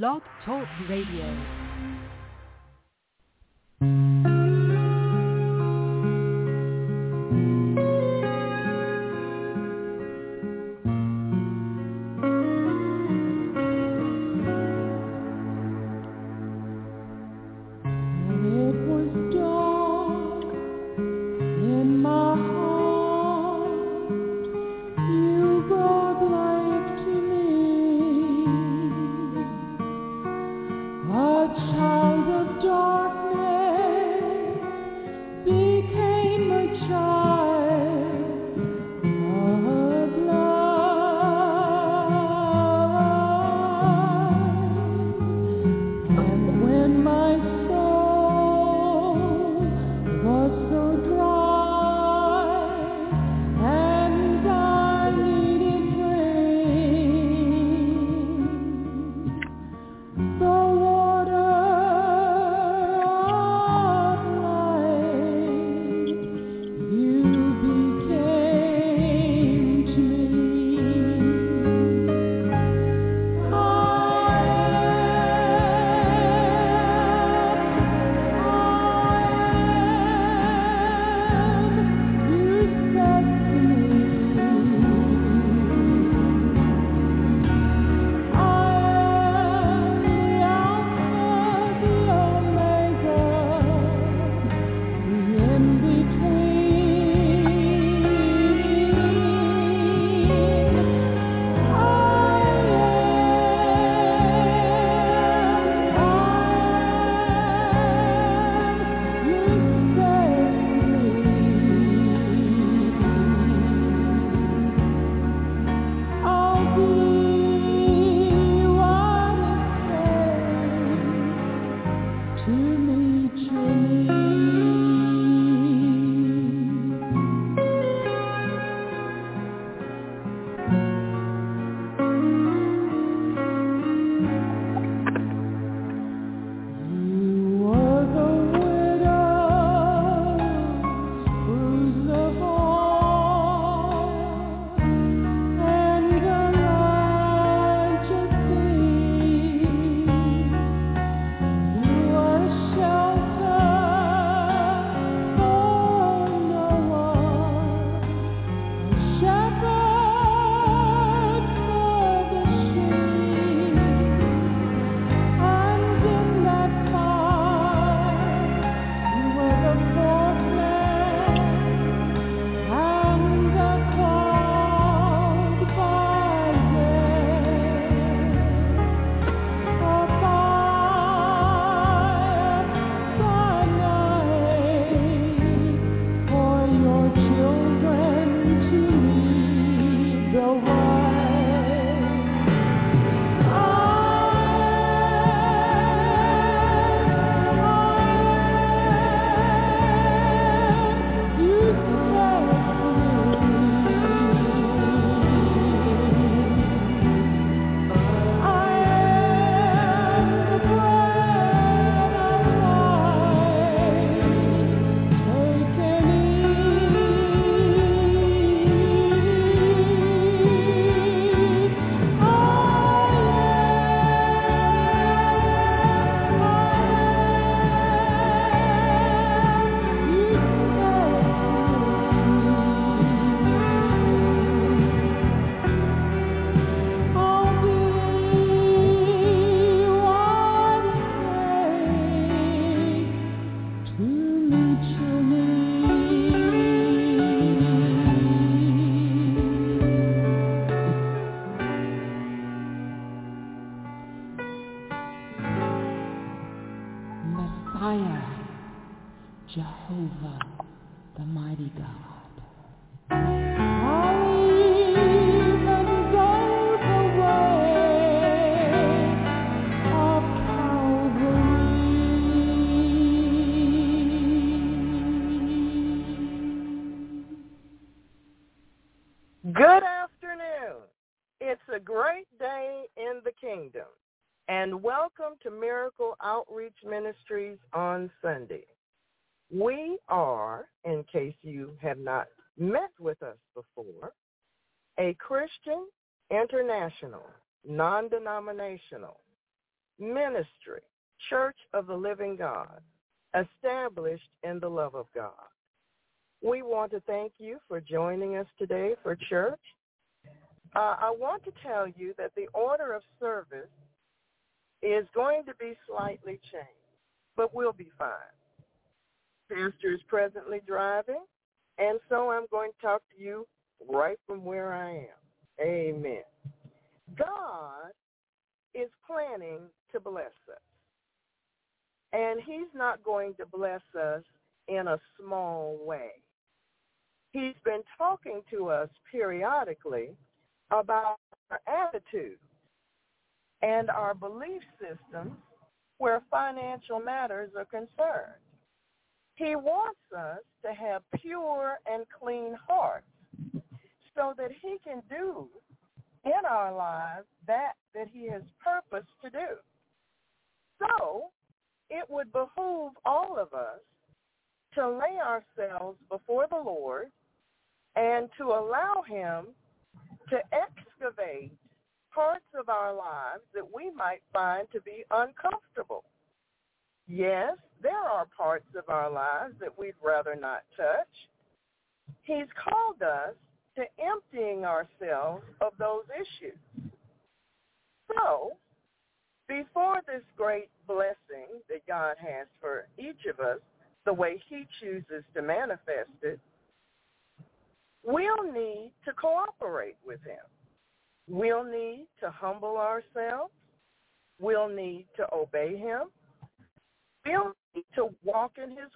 Blog Talk Radio. We are, in case you have not met with us before, a Christian, international, non-denominational, Ministry, Church of the Living God, established in the love of God. We want to thank you for joining us today for church. Uh, I want to tell you that the order of service is going to be slightly changed, but we'll be fine. Pastor is presently driving, and so I'm going to talk to you right from where I am. Amen. God is planning to bless us. And he's not going to bless us in a small way. He's been talking to us periodically about our attitude and our belief systems where financial matters are concerned. He wants us to have pure and clean hearts so that he can do in our lives that that he has purposed to do. So it would behoove all of us to lay ourselves before the Lord and to allow him to excavate parts of our lives that we might find to be uncomfortable. Yes, there are parts of our lives that we'd rather not touch. He's called us to emptying ourselves of those issues. So, before this great blessing that God has for each of us, the way he chooses to manifest it, we'll need to cooperate with him. We'll need to humble ourselves. We'll need to obey him. We'll to walk in his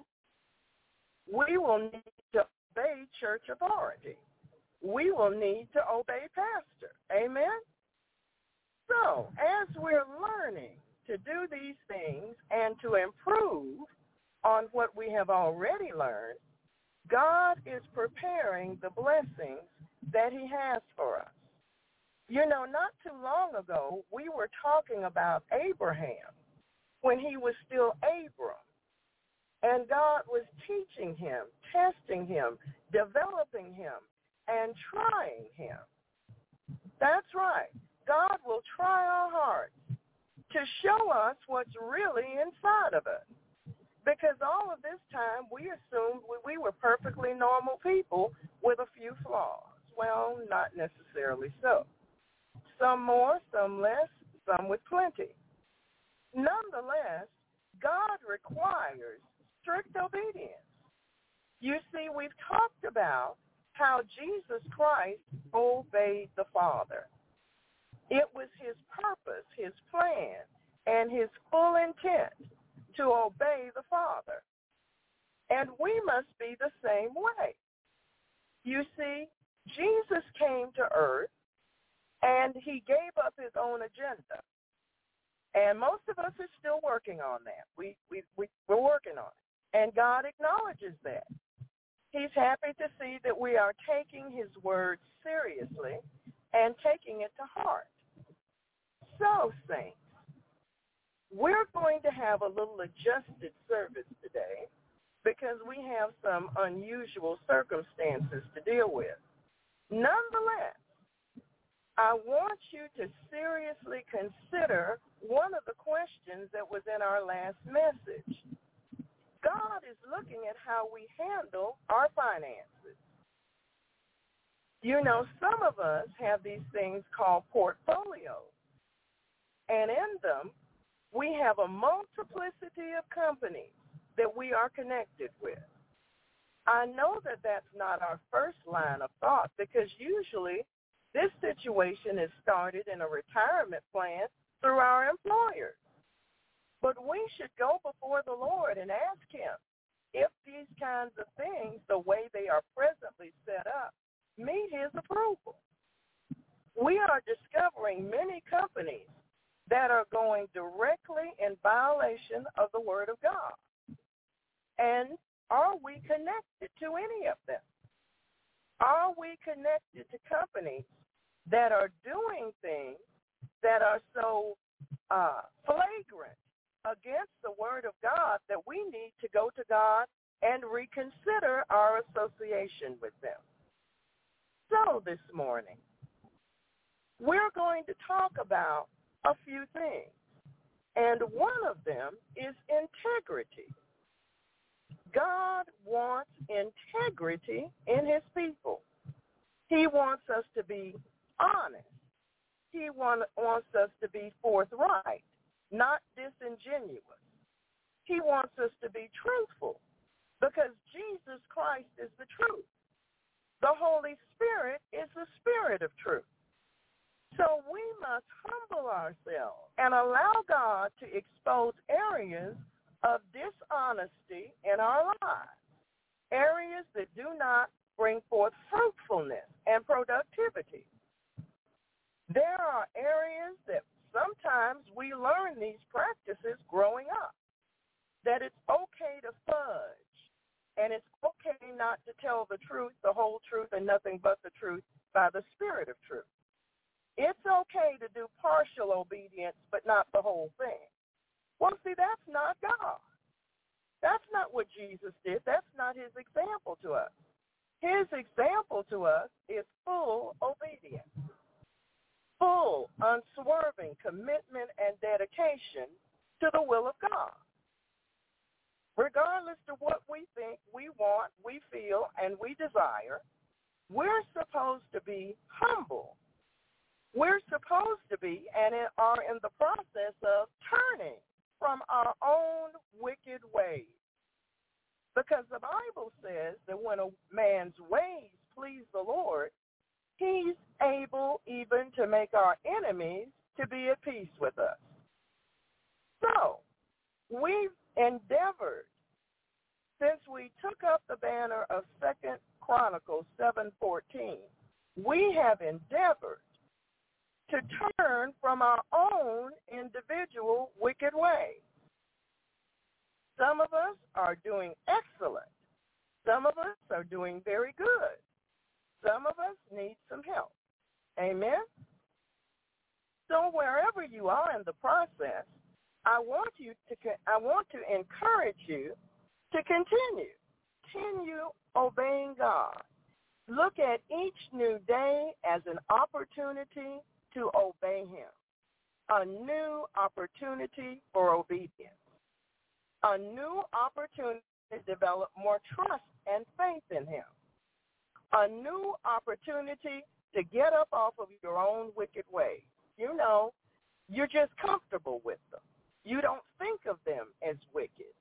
we will need to obey church authority. We will need to obey pastor. Amen? So, as we're learning to do these things and to improve on what we have already learned, God is preparing the blessings that he has for us. You know, not too long ago, we were talking about Abraham when he was still Abram. And God was teaching him, testing him, developing him, and trying him. That's right. God will try our hearts to show us what's really inside of us. Because all of this time we assumed we were perfectly normal people with a few flaws. Well, not necessarily so. Some more, some less, some with plenty. Nonetheless, God requires strict obedience. You see, we've talked about how Jesus Christ obeyed the Father. It was his purpose, his plan, and his full intent to obey the Father. And we must be the same way. You see, Jesus came to earth and he gave up his own agenda. And most of us are still working on that. We, we, we, we're working on it. And God acknowledges that. He's happy to see that we are taking his word seriously and taking it to heart. So, saints, we're going to have a little adjusted service today because we have some unusual circumstances to deal with. Nonetheless, I want you to seriously consider one of the questions that was in our last message. God is looking at how we handle our finances. You know, some of us have these things called portfolios. And in them, we have a multiplicity of companies that we are connected with. I know that that's not our first line of thought because usually this situation is started in a retirement plan through our employers. But we should go before the Lord and ask him if these kinds of things, the way they are presently set up, meet his approval. We are discovering many companies that are going directly in violation of the Word of God. And are we connected to any of them? Are we connected to companies that are doing things that are so uh, flagrant against the word of God that we need to go to God and reconsider our association with them. So this morning, we're going to talk about a few things. And one of them is integrity. God wants integrity in his people. He wants us to be honest. He want, wants us to be forthright, not disingenuous. He wants us to be truthful because Jesus Christ is the truth. The Holy Spirit is the spirit of truth. So we must humble ourselves and allow God to expose areas of dishonesty in our lives, areas that do not bring forth fruitfulness and productivity. There are areas that sometimes we learn these practices growing up, that it's okay to fudge, and it's okay not to tell the truth, the whole truth, and nothing but the truth by the spirit of truth. It's okay to do partial obedience, but not the whole thing. Well, see, that's not God. That's not what Jesus did. That's not his example to us. His example to us is full obedience, full, unswerving commitment and dedication to the will of God. Regardless of what we think, we want, we feel, and we desire, we're supposed to be humble. We're supposed to be and are in the process of turning from our own wicked ways. Because the Bible says that when a man's ways please the Lord, he's able even to make our enemies to be at peace with us. So, we've endeavored since we took up the banner of Second Chronicles 7:14, we have endeavored to turn from our own individual wicked ways. Some of us are doing excellent. Some of us are doing very good. Some of us need some help. Amen? So wherever you are in the process, I want you to I want to encourage you to continue. Continue obeying God. Look at each new day as an opportunity to obey him. A new opportunity for obedience. A new opportunity to develop more trust and faith in him. A new opportunity to get up off of your own wicked ways. You know, you're just comfortable with them. You don't think of them as wicked.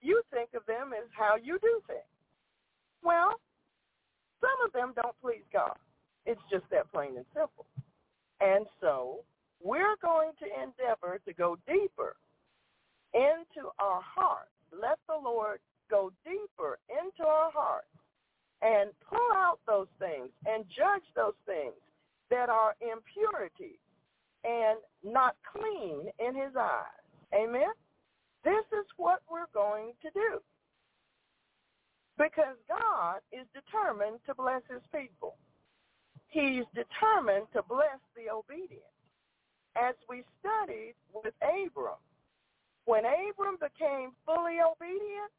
You think of them as how you do things. Well, some of them don't please God. It's just that plain and simple. And so we're going to endeavor to go deeper into our hearts. Let the Lord go deeper into our hearts and pull out those things and judge those things that are impurity and not clean in his eyes. Amen? This is what we're going to do. Because God is determined to bless his people. He's determined to bless the obedient. As we studied with Abram, when Abram became fully obedient,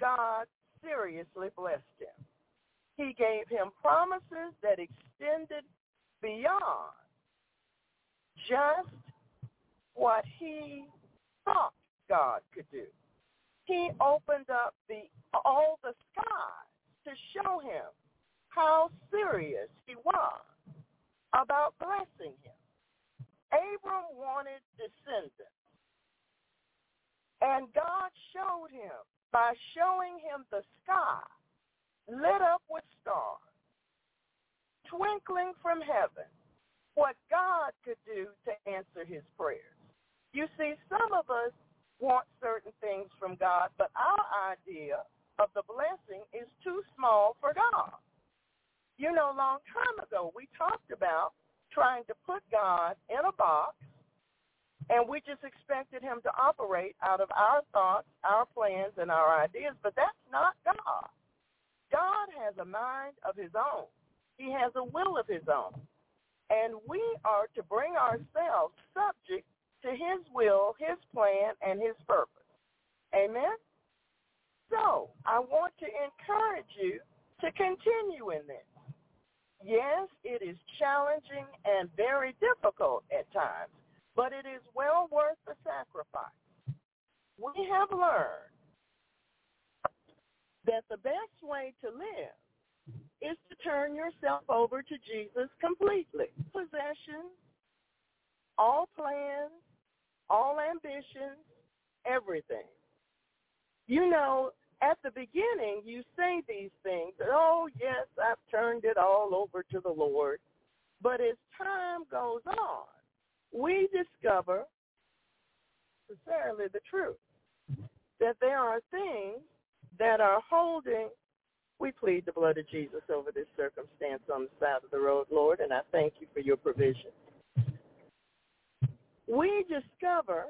God seriously blessed him. He gave him promises that extended beyond just what he thought God could do. He opened up the all the skies to show him how serious he was about blessing him. Abram wanted descendants. And God showed him by showing him the sky lit up with stars, twinkling from heaven, what God could do to answer his prayers. You see, some of us want certain things from God, but our idea of the blessing is too small for God. You know, a long time ago, we talked about trying to put God in a box, and we just expected him to operate out of our thoughts, our plans, and our ideas, but that's not God. God has a mind of his own. He has a will of his own. And we are to bring ourselves subject to his will, his plan, and his purpose. Amen? So I want to encourage you to continue in this. Yes, it is challenging and very difficult at times, but it is well worth the sacrifice. We have learned that the best way to live is to turn yourself over to Jesus completely. Possessions, all plans, all ambitions, everything. You know, at the beginning, you say these things, oh, yes, I've turned it all over to the Lord. But as time goes on, we discover necessarily the truth, that there are things that are holding. We plead the blood of Jesus over this circumstance on the side of the road, Lord, and I thank you for your provision. We discover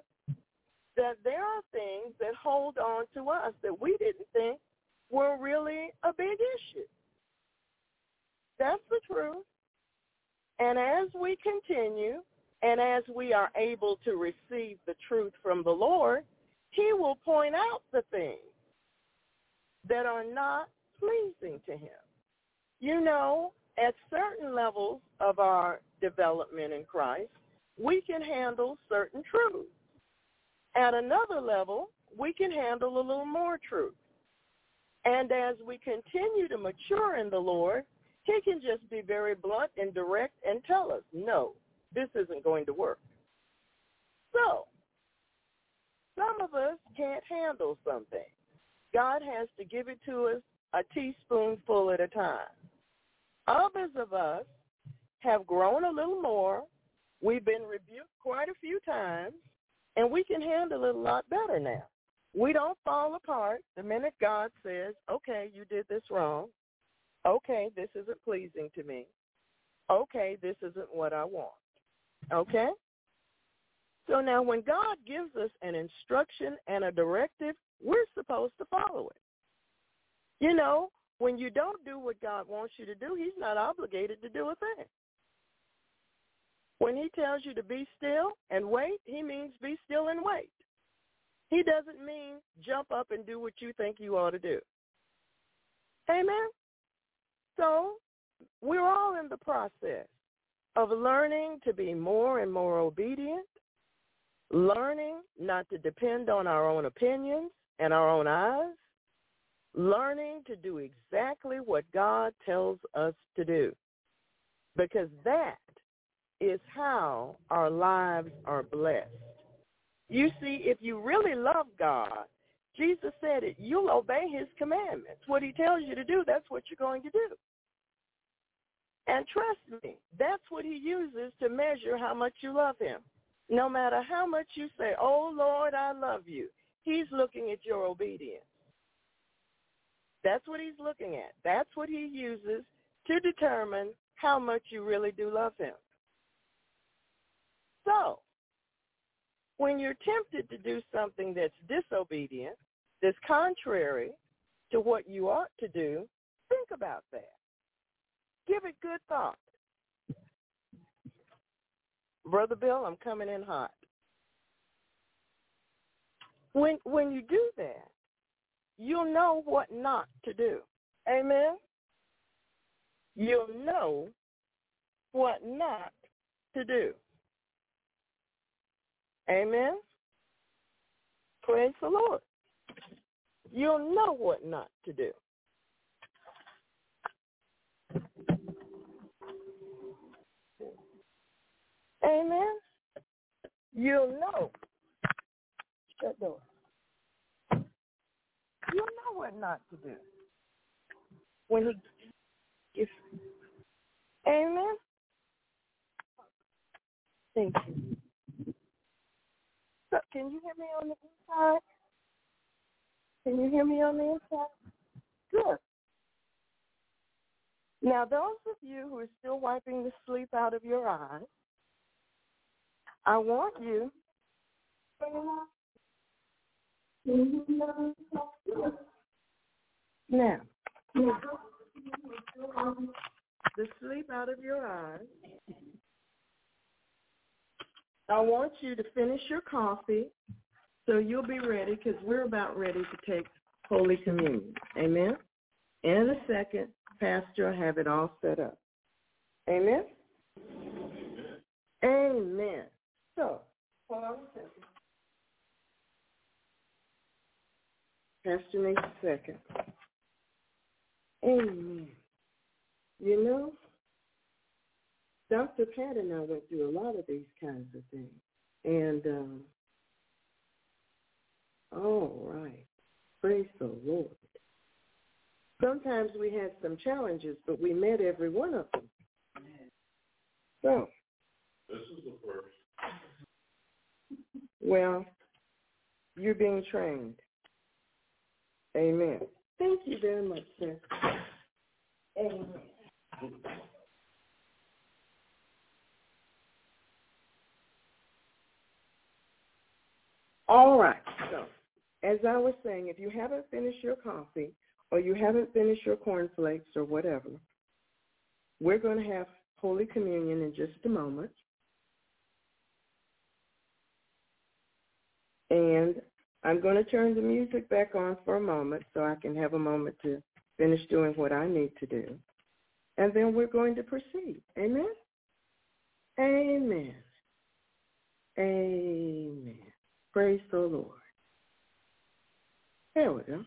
that there are things that hold on to us that we didn't think were really a big issue. That's the truth. And as we continue and as we are able to receive the truth from the Lord, he will point out the things that are not pleasing to him. You know, at certain levels of our development in Christ, we can handle certain truths. At another level, we can handle a little more truth. And as we continue to mature in the Lord, he can just be very blunt and direct and tell us, no, this isn't going to work. So, some of us can't handle something. God has to give it to us a teaspoonful at a time. Others of us have grown a little more. We've been rebuked quite a few times, and we can handle it a lot better now. We don't fall apart the minute God says, okay, you did this wrong. Okay, this isn't pleasing to me. Okay, this isn't what I want. Okay? So now when God gives us an instruction and a directive, we're supposed to follow it. You know, when you don't do what God wants you to do, he's not obligated to do a thing. When he tells you to be still and wait, he means be still and wait. He doesn't mean jump up and do what you think you ought to do. Amen? So we're all in the process of learning to be more and more obedient, learning not to depend on our own opinions and our own eyes, learning to do exactly what God tells us to do. Because that is how our lives are blessed. You see, if you really love God, Jesus said it, you'll obey his commandments. What he tells you to do, that's what you're going to do. And trust me, that's what he uses to measure how much you love him. No matter how much you say, oh, Lord, I love you, he's looking at your obedience. That's what he's looking at. That's what he uses to determine how much you really do love him. So, when you're tempted to do something that's disobedient, that's contrary to what you ought to do, think about that. Give it good thought. Brother Bill, I'm coming in hot. When when you do that, you'll know what not to do. Amen. You'll know what not to do. Amen. Praise the Lord. You'll know what not to do. Amen. You'll know. Shut door. You'll know what not to do. When he if Amen. Thank you. So, can you hear me on the inside? Can you hear me on the inside? Good. Now, those of you who are still wiping the sleep out of your eyes, I want you. Now, the sleep out of your eyes. I want you to finish your coffee so you'll be ready because we're about ready to take Holy Communion. Amen? In a second, Pastor, I have it all set up. Amen? Amen. So, hold on a second. Pastor Nate second. Amen. You know, Dr. Pat and I went through a lot of these kinds of things. And, um, all right. Praise the Lord. Sometimes we had some challenges, but we met every one of them. So. This is the first. Well, you're being trained. Amen. Thank you very much, sir. Amen. All right. So, as I was saying, if you haven't finished your coffee or you haven't finished your cornflakes or whatever, we're going to have Holy Communion in just a moment. And I'm going to turn the music back on for a moment so I can have a moment to finish doing what I need to do. And then we're going to proceed. Amen? Amen. Amen. Praise the Lord. There we go.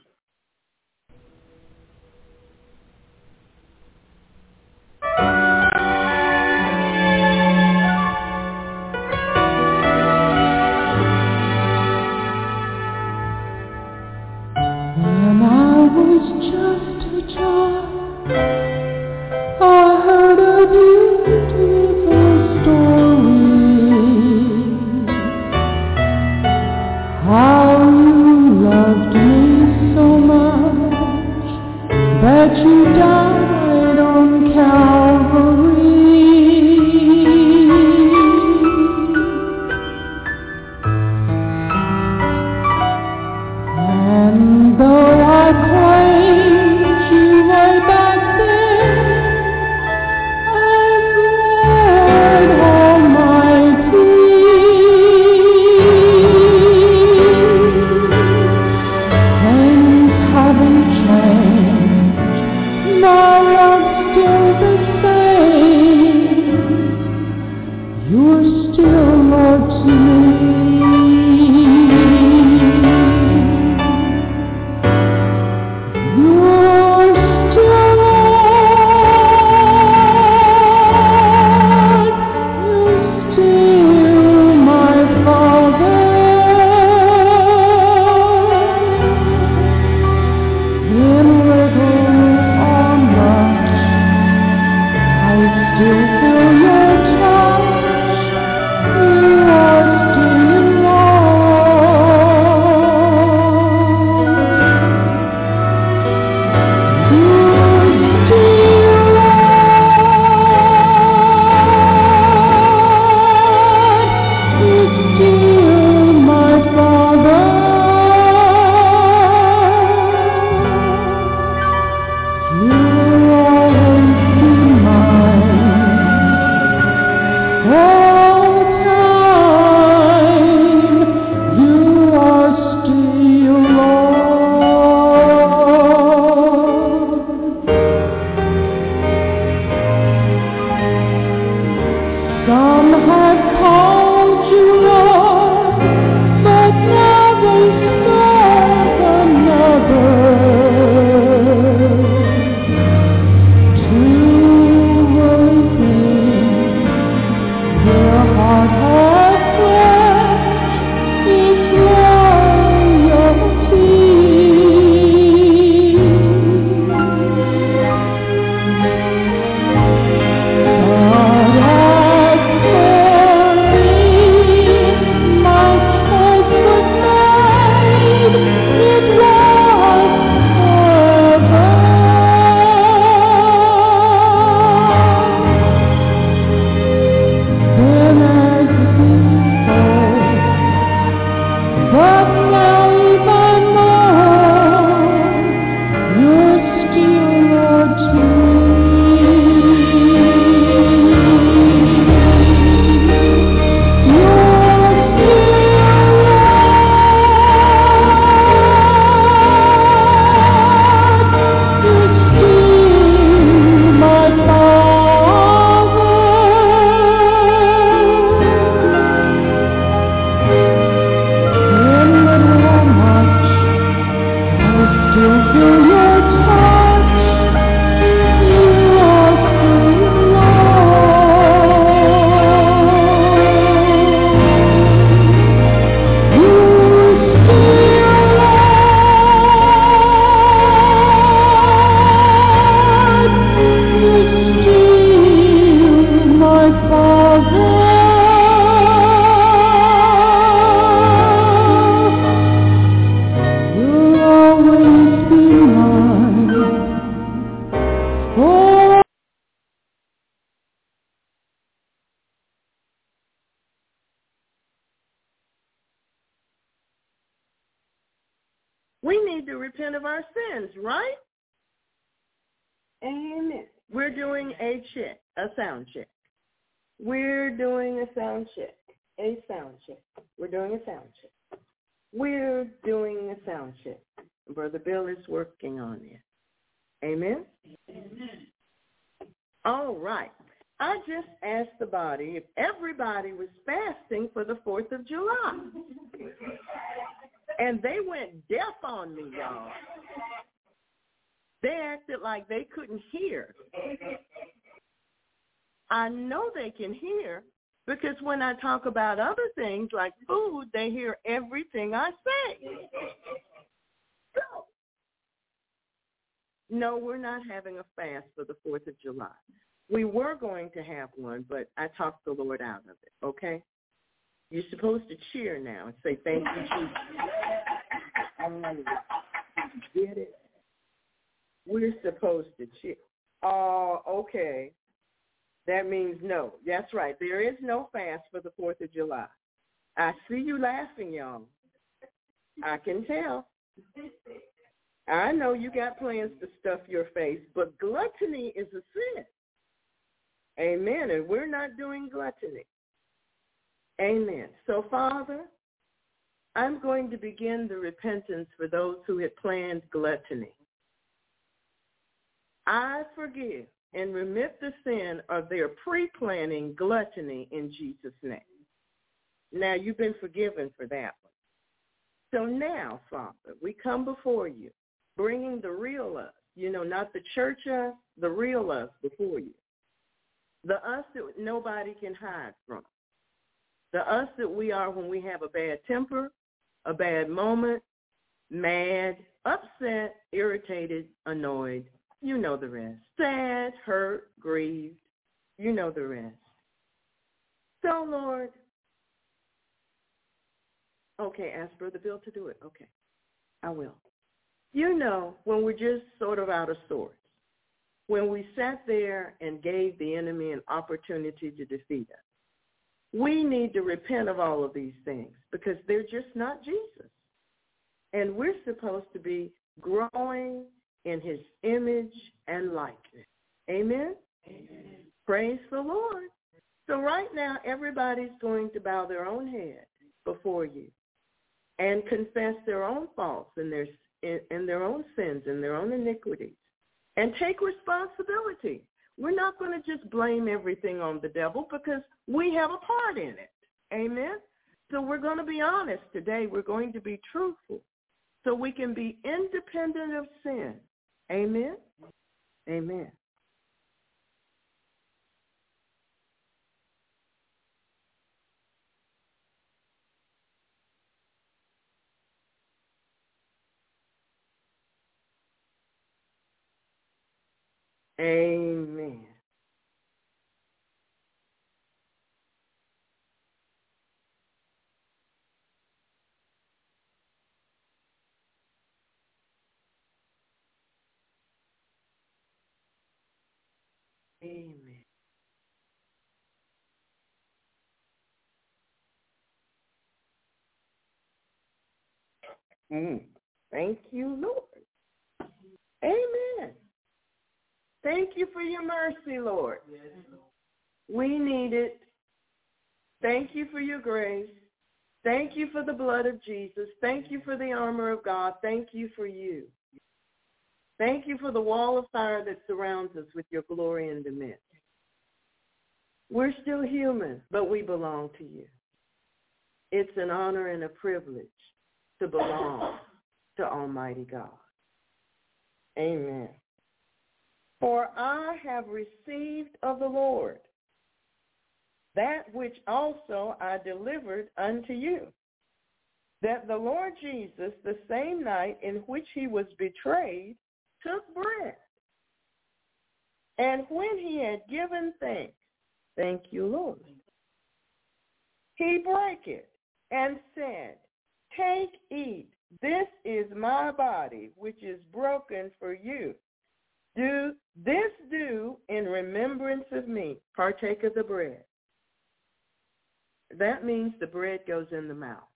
Talk about other things like food, they hear everything I say. So, no, we're not having a fast for the 4th of July. We were going to have one, but I talked the Lord out of it, okay? You're supposed to cheer now and say, thank you, Jesus. Get it? We're supposed to cheer. Oh, okay. That means no. That's right. There is no fast for the 4th of July. I see you laughing, y'all. I can tell. I know you got plans to stuff your face, but gluttony is a sin. Amen. And we're not doing gluttony. Amen. So, Father, I'm going to begin the repentance for those who had planned gluttony. I forgive and remit the sin of their pre-planning gluttony in Jesus' name. Now, you've been forgiven for that one. So now, Father, we come before you, bringing the real us, you know, not the church us, the real us before you the us that nobody can hide from. The us that we are when we have a bad temper, a bad moment, mad, upset, irritated, annoyed. You know the rest. Sad, hurt, grieved. You know the rest. So, Lord, okay, ask Brother Bill to do it. Okay, I will. You know, when we're just sort of out of sorts, when we sat there and gave the enemy an opportunity to defeat us. We need to repent of all of these things because they're just not Jesus. And we're supposed to be growing in his image and likeness. Amen? Amen. Praise the Lord. So right now, everybody's going to bow their own head before you and confess their own faults and their, and their own sins and their own iniquities and take responsibility. We're not going to just blame everything on the devil because we have a part in it. Amen? So we're going to be honest today. We're going to be truthful so we can be independent of sin. Amen? Amen. Amen. Amen. Mm. Thank you, Lord. Amen. Thank you for your mercy, Lord. We need it. Thank you for your grace. Thank you for the blood of Jesus. Thank you for the armor of God. Thank you for you. Thank you for the wall of fire that surrounds us with your glory and midst. We're still human, but we belong to you. It's an honor and a privilege to belong to Almighty God. Amen. For I have received of the Lord that which also I delivered unto you, that the Lord Jesus, the same night in which he was betrayed, took bread. And when he had given thanks, thank you, Lord, he brake it and said, Take, eat, this is my body, which is broken for you. Do this do in remembrance of me. Partake of the bread. That means the bread goes in the mouth.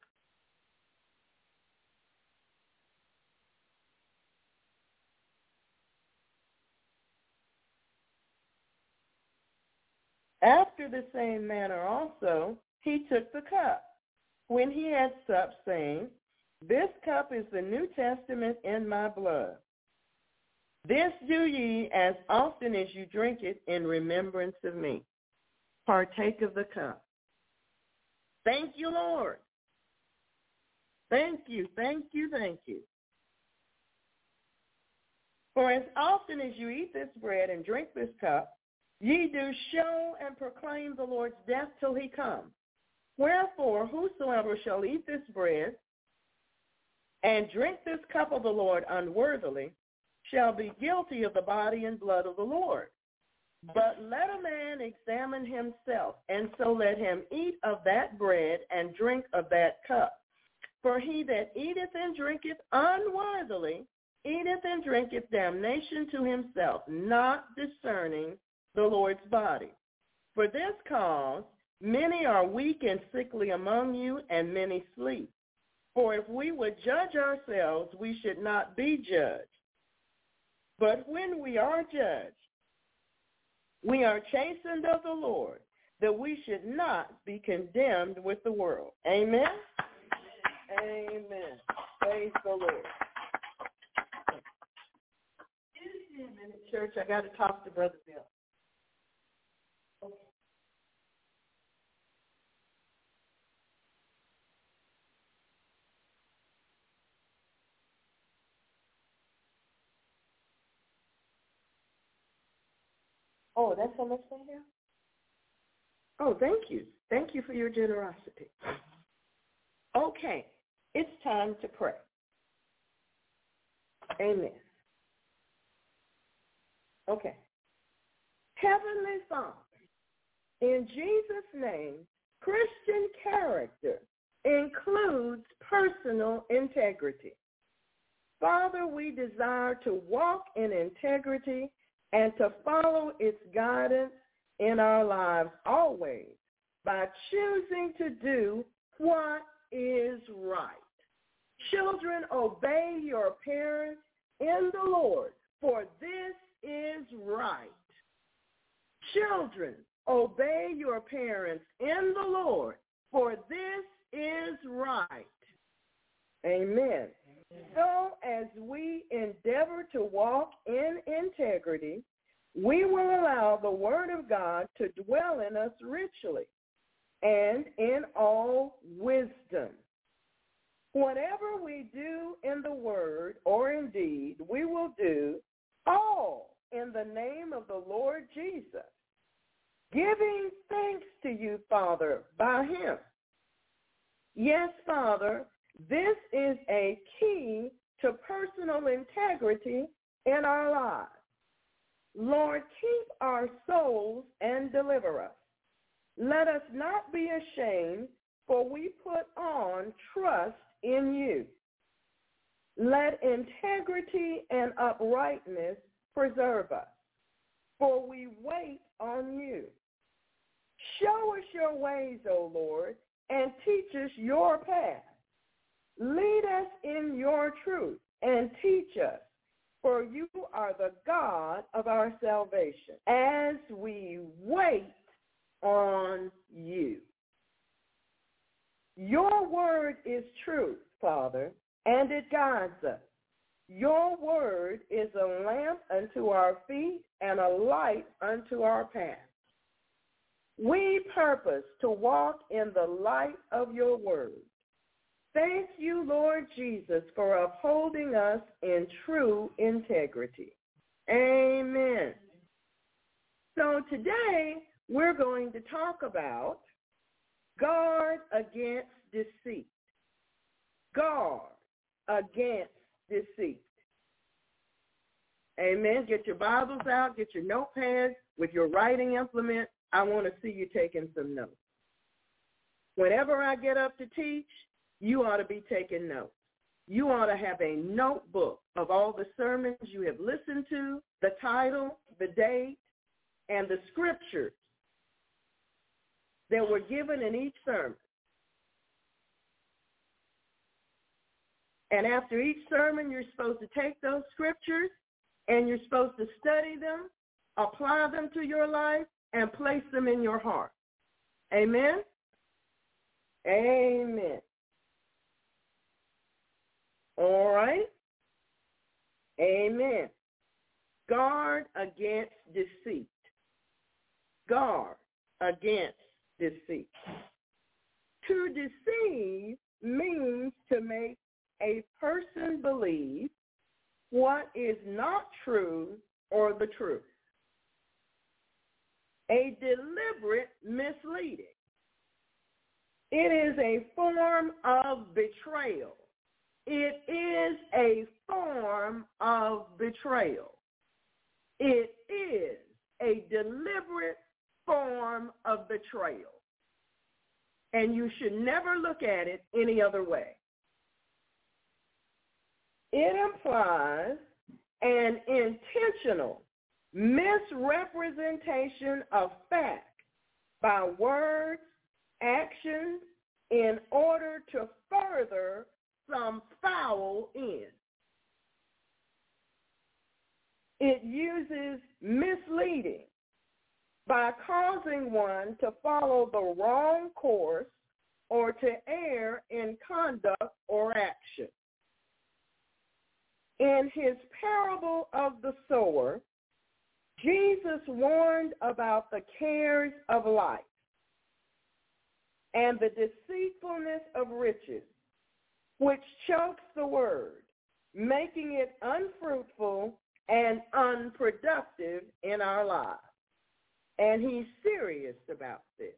After the same manner also, he took the cup when he had supped, saying, This cup is the New Testament in my blood. This do ye as often as you drink it in remembrance of me. Partake of the cup. Thank you, Lord. Thank you, thank you, thank you. For as often as you eat this bread and drink this cup, ye do show and proclaim the Lord's death till he come. Wherefore, whosoever shall eat this bread and drink this cup of the Lord unworthily shall be guilty of the body and blood of the Lord. But let a man examine himself, and so let him eat of that bread and drink of that cup. For he that eateth and drinketh unworthily eateth and drinketh damnation to himself, not discerning the Lord's body. For this cause many are weak and sickly among you, and many sleep. For if we would judge ourselves, we should not be judged. But when we are judged, we are chastened of the Lord, that we should not be condemned with the world. Amen? Amen. Praise the Lord. Church. I got to talk to Brother Bill. Oh, that's how much they have? Oh, thank you. Thank you for your generosity. Okay, it's time to pray. Amen. Okay. Heavenly Father, in Jesus' name, Christian character includes personal integrity. Father, we desire to walk in integrity and to follow its guidance in our lives always by choosing to do what is right. Children, obey your parents in the Lord, for this is right. Children, obey your parents in the Lord, for this is right. Amen. So as we endeavor to walk in integrity, we will allow the Word of God to dwell in us richly and in all wisdom. Whatever we do in the Word or in deed, we will do all in the name of the Lord Jesus, giving thanks to you, Father, by him. Yes, Father, this is a key to personal integrity in our lives. Lord, keep our souls and deliver us. Let us not be ashamed, for we put on trust in you. Let integrity and uprightness preserve us, for we wait on you. Show us your ways, O Lord, and teach us your path. Lead us in your truth and teach us, for you are the God of our salvation, as we wait on you. Your word is truth, Father, and it guides us. Your word is a lamp unto our feet and a light unto our path. We purpose to walk in the light of your word. Thank you, Lord Jesus, for upholding us in true integrity. Amen. So today we're going to talk about guard against deceit. Guard against deceit. Amen. Get your Bibles out, get your notepads with your writing implement. I want to see you taking some notes. Whenever I get up to teach, you ought to be taking notes. You ought to have a notebook of all the sermons you have listened to, the title, the date, and the scriptures that were given in each sermon. And after each sermon, you're supposed to take those scriptures and you're supposed to study them, apply them to your life, and place them in your heart. Amen? Amen. All right? Amen. Guard against deceit. Guard against deceit. To deceive means to make a person believe what is not true or the truth. A deliberate misleading. It is a form of betrayal. It is a form of betrayal. It is a deliberate form of betrayal. And you should never look at it any other way. It implies an intentional misrepresentation of fact by words, actions, in order to further some foul end. It uses misleading by causing one to follow the wrong course or to err in conduct or action. In his parable of the sower, Jesus warned about the cares of life and the deceitfulness of riches, which chokes the word, making it unfruitful and unproductive in our lives. And he's serious about this.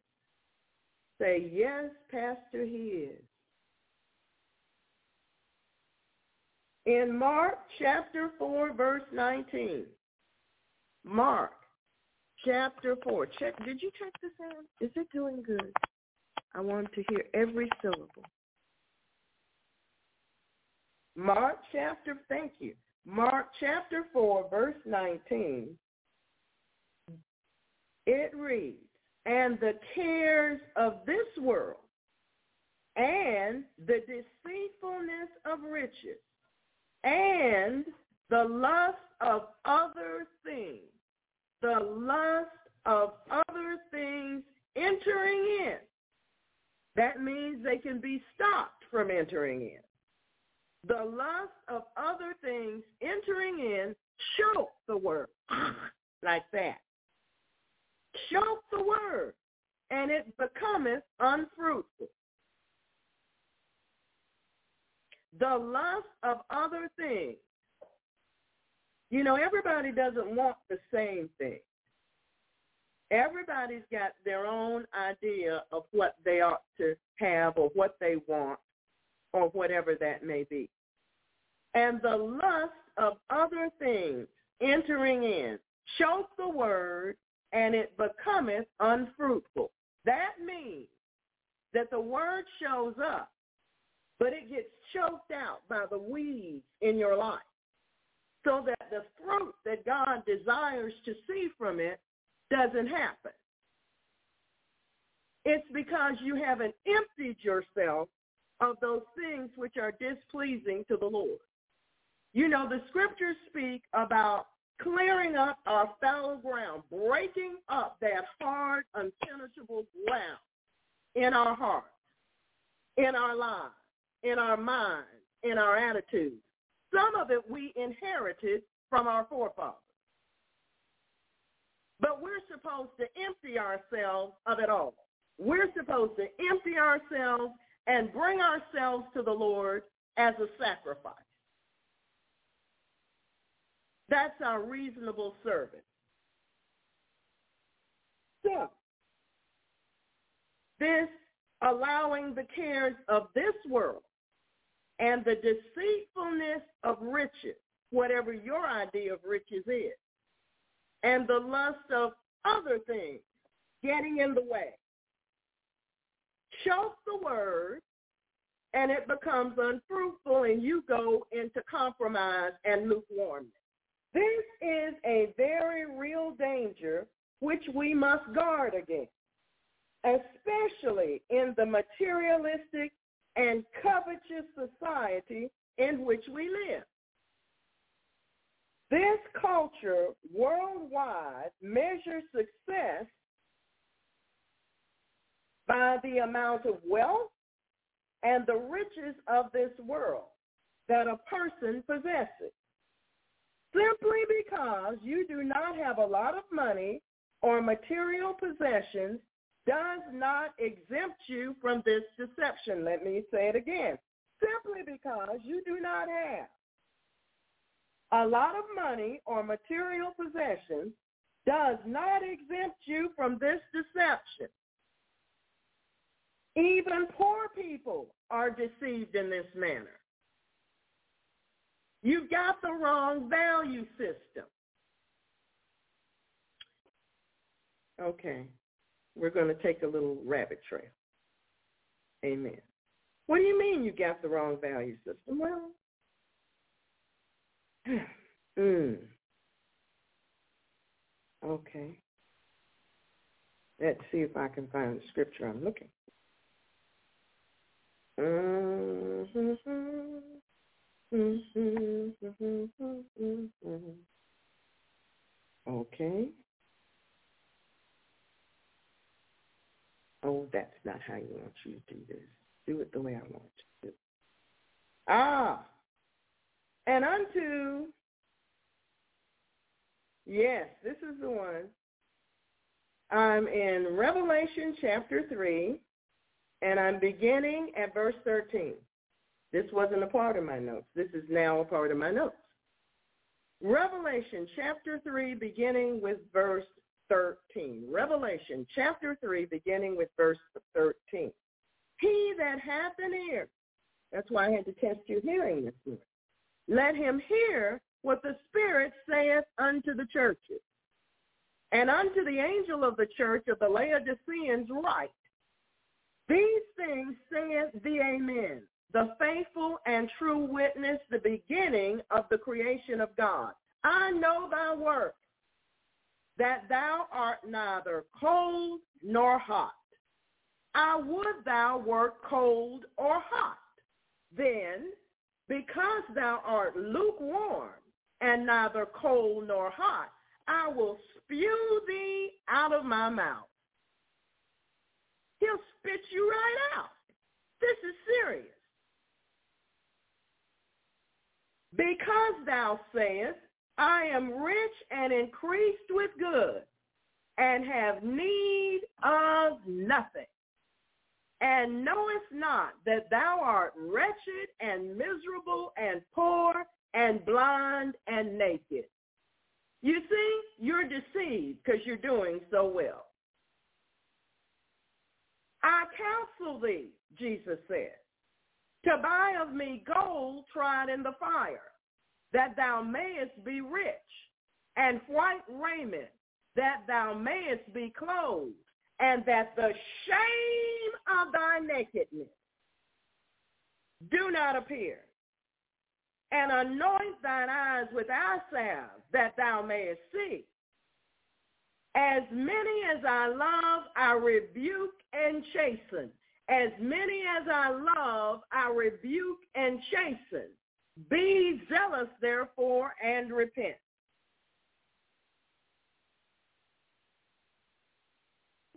Say, yes, Pastor, he is. In Mark chapter 4, verse 19. Mark chapter 4. Check. Did you check this out? Is it doing good? I want to hear every syllable. Mark chapter, thank you. Mark chapter 4, verse 19. It reads, and the cares of this world and the deceitfulness of riches and the lust of other things, the lust of other things entering in. That means they can be stopped from entering in. The lust of other things entering in choke the word like that. Choke the word, and it becometh unfruitful. the lust of other things. You know, everybody doesn't want the same thing. Everybody's got their own idea of what they ought to have or what they want or whatever that may be. And the lust of other things entering in choke the word and it becometh unfruitful. That means that the word shows up but it gets choked out by the weeds in your life so that the fruit that God desires to see from it doesn't happen. It's because you haven't emptied yourself of those things which are displeasing to the Lord. You know, the scriptures speak about clearing up our fallow ground, breaking up that hard, unpenetrable ground in our hearts, in our lives in our minds, in our attitudes. Some of it we inherited from our forefathers. But we're supposed to empty ourselves of it all. We're supposed to empty ourselves and bring ourselves to the Lord as a sacrifice. That's our reasonable service. So, this allowing the cares of this world and the deceitfulness of riches, whatever your idea of riches is, and the lust of other things getting in the way. Choke the word, and it becomes unfruitful, and you go into compromise and lukewarmness. This is a very real danger which we must guard against, especially in the materialistic and covetous society in which we live. This culture worldwide measures success by the amount of wealth and the riches of this world that a person possesses. Simply because you do not have a lot of money or material possessions does not exempt you from this deception. Let me say it again. Simply because you do not have a lot of money or material possessions does not exempt you from this deception. Even poor people are deceived in this manner. You got the wrong value system. Okay. We're going to take a little rabbit trail. Amen. What do you mean you got the wrong value system? Well, mm. Okay. Let's see if I can find the scripture I'm looking. Okay. Oh, that's not how you want you to do this. Do it the way I want you to. Ah, and unto, yes, this is the one. I'm in Revelation chapter 3, and I'm beginning at verse 13. This wasn't a part of my notes. This is now a part of my notes. Revelation chapter 3, beginning with verse 13. Revelation chapter 3, beginning with verse 13. He that hath an ear, that's why I had to test your hearing this morning. Let him hear what the Spirit saith unto the churches. And unto the angel of the church of the Laodiceans write, These things saith the Amen, the faithful and true witness, the beginning of the creation of God. I know thy work, that thou art neither cold nor hot. I would thou wert cold or hot. Then because thou art lukewarm and neither cold nor hot, I will spew thee out of my mouth. He'll spit you right out. This is serious. Because thou sayest, I am rich and increased with good, and have need of nothing and knowest not that thou art wretched and miserable and poor and blind and naked. You see, you're deceived because you're doing so well. I counsel thee, Jesus said, to buy of me gold tried in the fire, that thou mayest be rich, and white raiment, that thou mayest be clothed, and that the shame of thy nakedness do not appear. And anoint thine eyes with eye salve, that thou mayest see. As many as I love, I rebuke and chasten. As many as I love, I rebuke and chasten. Be zealous, therefore, and repent.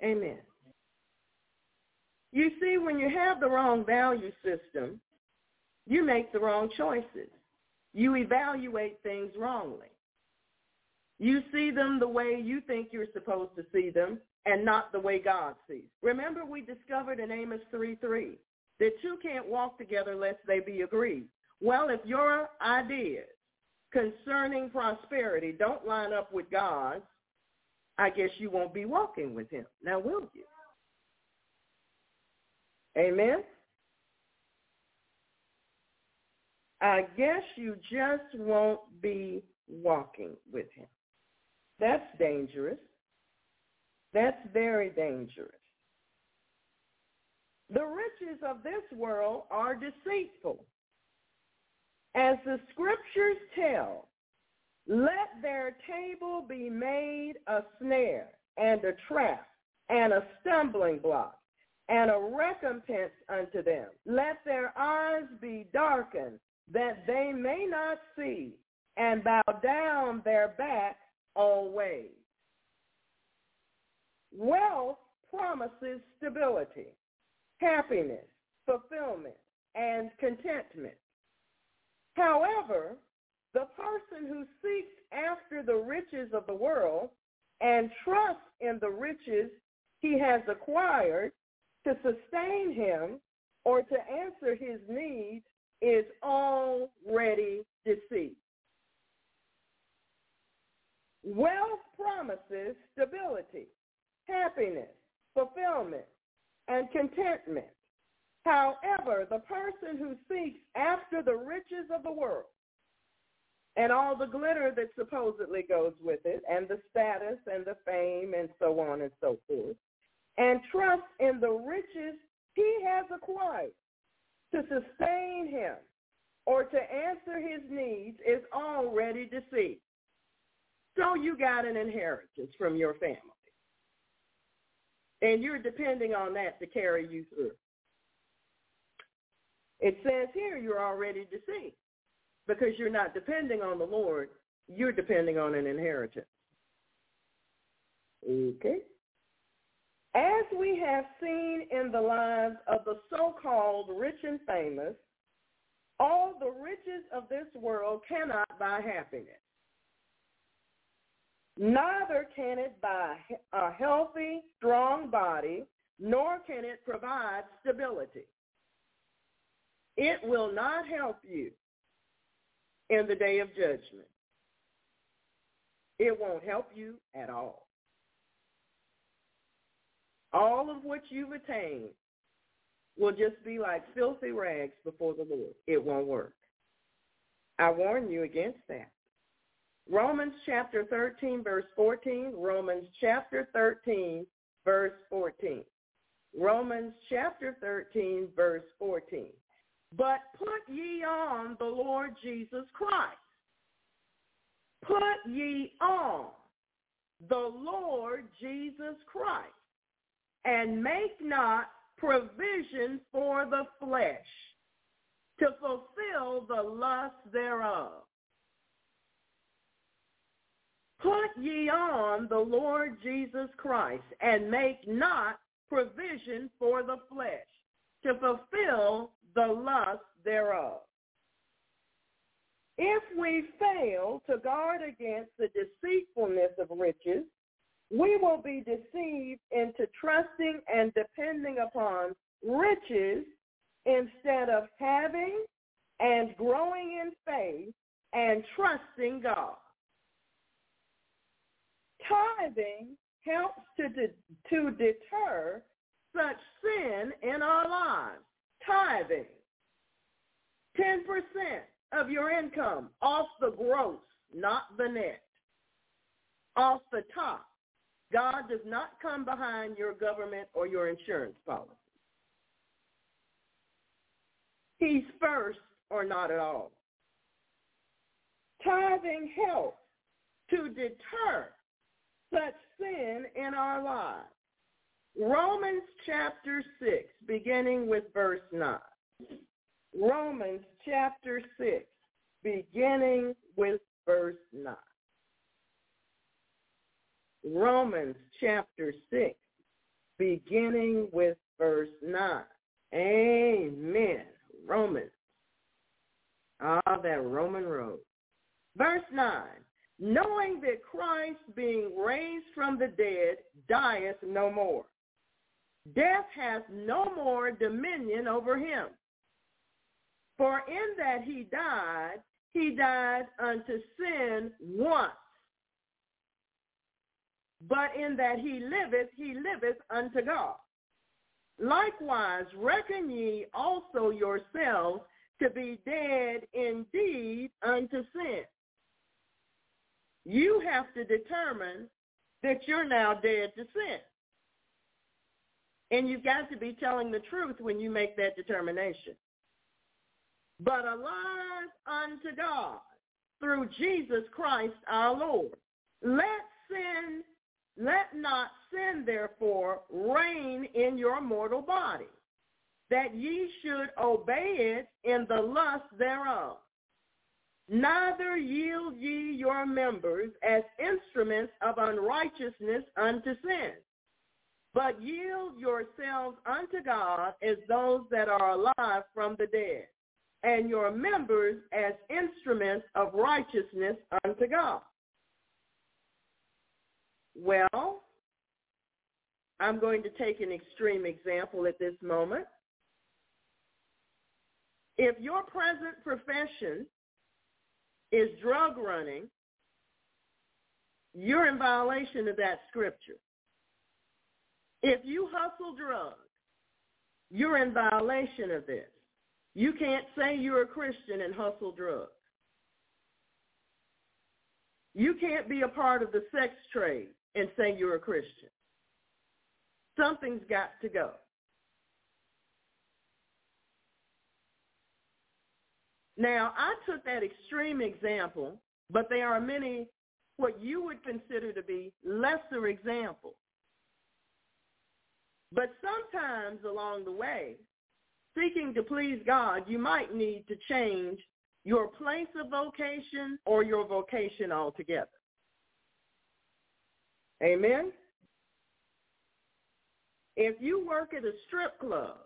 Amen. You see, when you have the wrong value system, you make the wrong choices. You evaluate things wrongly. You see them the way you think you're supposed to see them and not the way God sees. Remember we discovered in Amos 3.3 that two can't walk together lest they be agreed. Well, if your ideas concerning prosperity don't line up with God's, I guess you won't be walking with him. Now, will you? Amen? I guess you just won't be walking with him. That's dangerous. That's very dangerous. The riches of this world are deceitful. As the scriptures tell, let their table be made a snare and a trap and a stumbling block and a recompense unto them. Let their eyes be darkened that they may not see and bow down their back always. Wealth promises stability, happiness, fulfillment, and contentment. However, the person who seeks after the riches of the world and trusts in the riches he has acquired to sustain him or to answer his needs is already deceived. Wealth promises stability, happiness, fulfillment, and contentment. However, the person who seeks after the riches of the world and all the glitter that supposedly goes with it and the status and the fame and so on and so forth and trusts in the riches he has acquired to sustain him or to answer his needs is already deceived. So you got an inheritance from your family. And you're depending on that to carry you through. It says here you're already deceived because you're not depending on the Lord. You're depending on an inheritance. Okay. As we have seen in the lives of the so-called rich and famous, all the riches of this world cannot buy happiness. Neither can it buy a healthy, strong body, nor can it provide stability. It will not help you in the day of judgment. It won't help you at all. All of what you've attained will just be like filthy rags before the Lord. It won't work. I warn you against that. Romans chapter 13, verse 14. Romans chapter 13, verse 14. Romans chapter 13, verse 14. But put ye on the Lord Jesus Christ. Put ye on the Lord Jesus Christ and make not provision for the flesh to fulfill the lust thereof. Put ye on the Lord Jesus Christ and make not provision for the flesh to fulfill the lust thereof. If we fail to guard against the deceitfulness of riches, we will be deceived into trusting and depending upon riches instead of having and growing in faith and trusting God. Tithing helps to, de- to deter such sin in our lives. Tithing, 10% of your income off the gross, not the net, off the top. God does not come behind your government or your insurance policy. He's first or not at all. Tithing helps to deter such sin in our lives. Romans chapter 6, beginning with verse 9. Romans chapter 6, beginning with verse 9. Romans chapter 6, beginning with verse 9. Amen. Romans. Ah, that Roman road. Verse 9. Knowing that Christ being raised from the dead dieth no more. Death hath no more dominion over him. For in that he died, he died unto sin once but in that he liveth, he liveth unto God. Likewise, reckon ye also yourselves to be dead indeed unto sin. You have to determine that you're now dead to sin. And you've got to be telling the truth when you make that determination. But alive unto God through Jesus Christ our Lord. Let sin let not sin, therefore, reign in your mortal body, that ye should obey it in the lust thereof. Neither yield ye your members as instruments of unrighteousness unto sin, but yield yourselves unto God as those that are alive from the dead, and your members as instruments of righteousness unto God. Well, I'm going to take an extreme example at this moment. If your present profession is drug running, you're in violation of that scripture. If you hustle drugs, you're in violation of this. You can't say you're a Christian and hustle drugs. You can't be a part of the sex trade and say you're a Christian. Something's got to go. Now, I took that extreme example, but there are many what you would consider to be lesser examples. But sometimes along the way, seeking to please God, you might need to change your place of vocation or your vocation altogether. Amen? If you work at a strip club,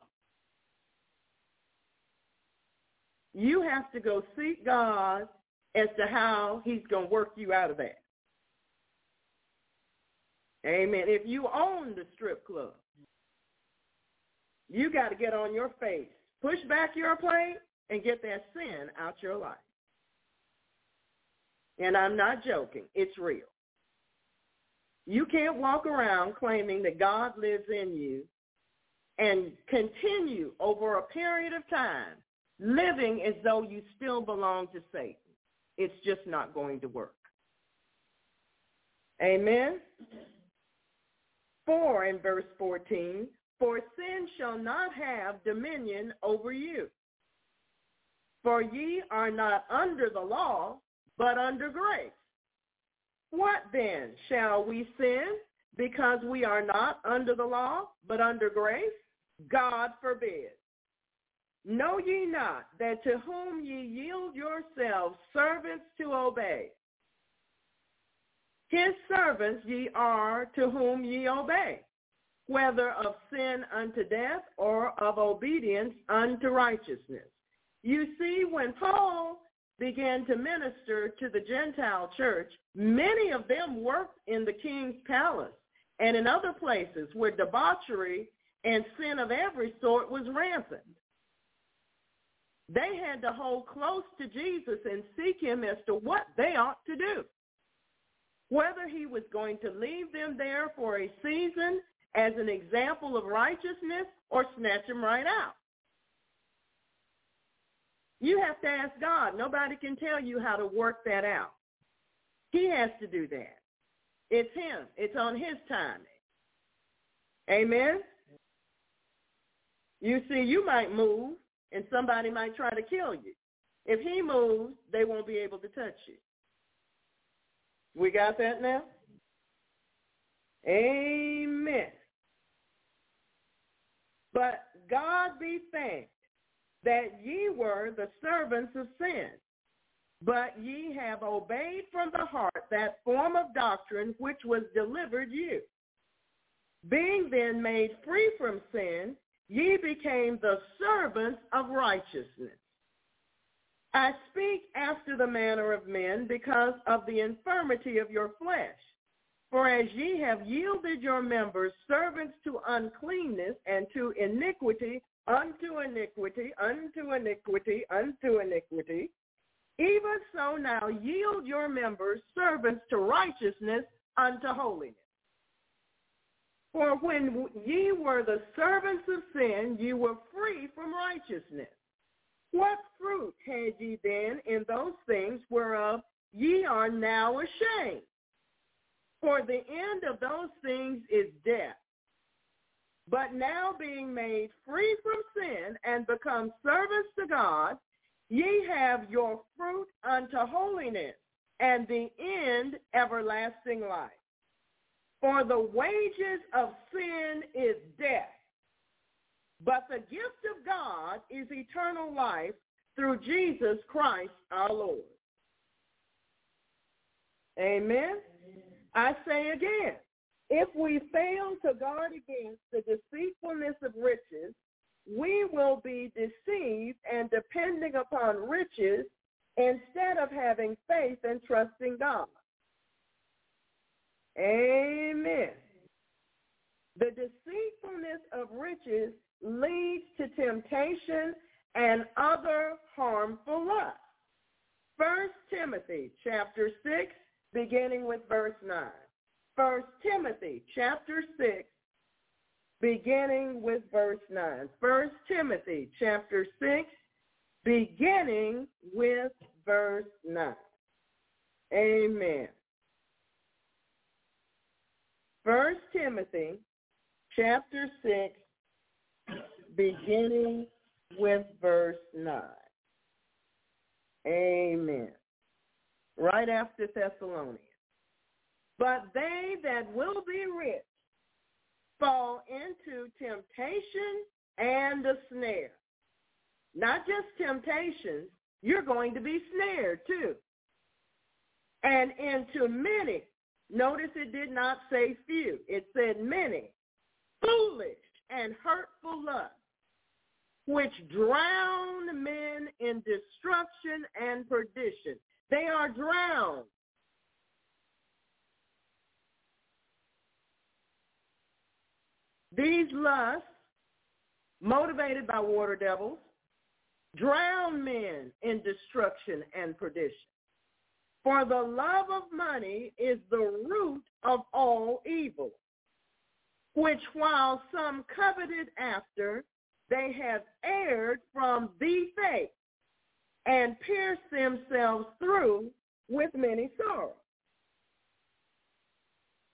you have to go seek God as to how he's going to work you out of that. Amen. If you own the strip club, you got to get on your face, push back your plate, and get that sin out your life. And I'm not joking. It's real. You can't walk around claiming that God lives in you and continue over a period of time living as though you still belong to Satan. It's just not going to work. Amen? 4 in verse 14, for sin shall not have dominion over you. For ye are not under the law, but under grace. What then? Shall we sin because we are not under the law, but under grace? God forbid. Know ye not that to whom ye yield yourselves servants to obey, his servants ye are to whom ye obey, whether of sin unto death or of obedience unto righteousness. You see, when Paul began to minister to the Gentile church, many of them worked in the king's palace and in other places where debauchery and sin of every sort was rampant. They had to hold close to Jesus and seek him as to what they ought to do. Whether he was going to leave them there for a season as an example of righteousness or snatch them right out. You have to ask God. Nobody can tell you how to work that out. He has to do that. It's him. It's on his timing. Amen? You see, you might move and somebody might try to kill you. If he moves, they won't be able to touch you. We got that now? Amen. But God be thanked that ye were the servants of sin, but ye have obeyed from the heart that form of doctrine which was delivered you. Being then made free from sin, ye became the servants of righteousness. I speak after the manner of men because of the infirmity of your flesh. For as ye have yielded your members servants to uncleanness and to iniquity, unto iniquity, unto iniquity, unto iniquity, even so now yield your members servants to righteousness unto holiness. For when ye were the servants of sin, ye were free from righteousness. What fruit had ye then in those things whereof ye are now ashamed? For the end of those things is death. But now being made free from sin and become servants to God, ye have your fruit unto holiness, and the end everlasting life. For the wages of sin is death, but the gift of God is eternal life through Jesus Christ our Lord. Amen. I say again, If we fail to guard against the deceitfulness of riches, we will be deceived and depending upon riches instead of having faith and trusting God. Amen. The deceitfulness of riches leads to temptation and other harmful lusts. First Timothy chapter 6, beginning with verse 9. First Timothy chapter 6, beginning with verse 9. First Timothy chapter 6, beginning with verse 9. Amen. First Timothy chapter 6, beginning with verse 9. Amen. Right after Thessalonians. But they that will be rich fall into temptation and a snare. Not just temptations, you're going to be snared too. And into many, notice it did not say few, it said many, foolish and hurtful lusts, which drown men in destruction and perdition. They are drowned. These lusts, motivated by water devils, drown men in destruction and perdition. For the love of money is the root of all evil, which while some coveted after, they have erred from the faith and pierced themselves through with many sorrows.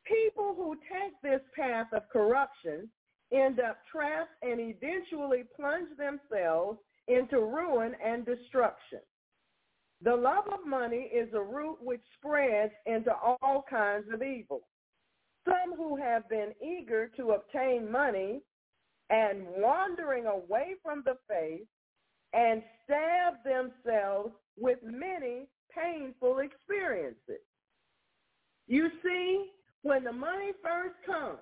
People who take this path of corruption end up trapped and eventually plunge themselves into ruin and destruction. The love of money is a root which spreads into all kinds of evil. Some who have been eager to obtain money and wandering away from the faith and stab themselves with many painful experiences. You see, when the money first comes,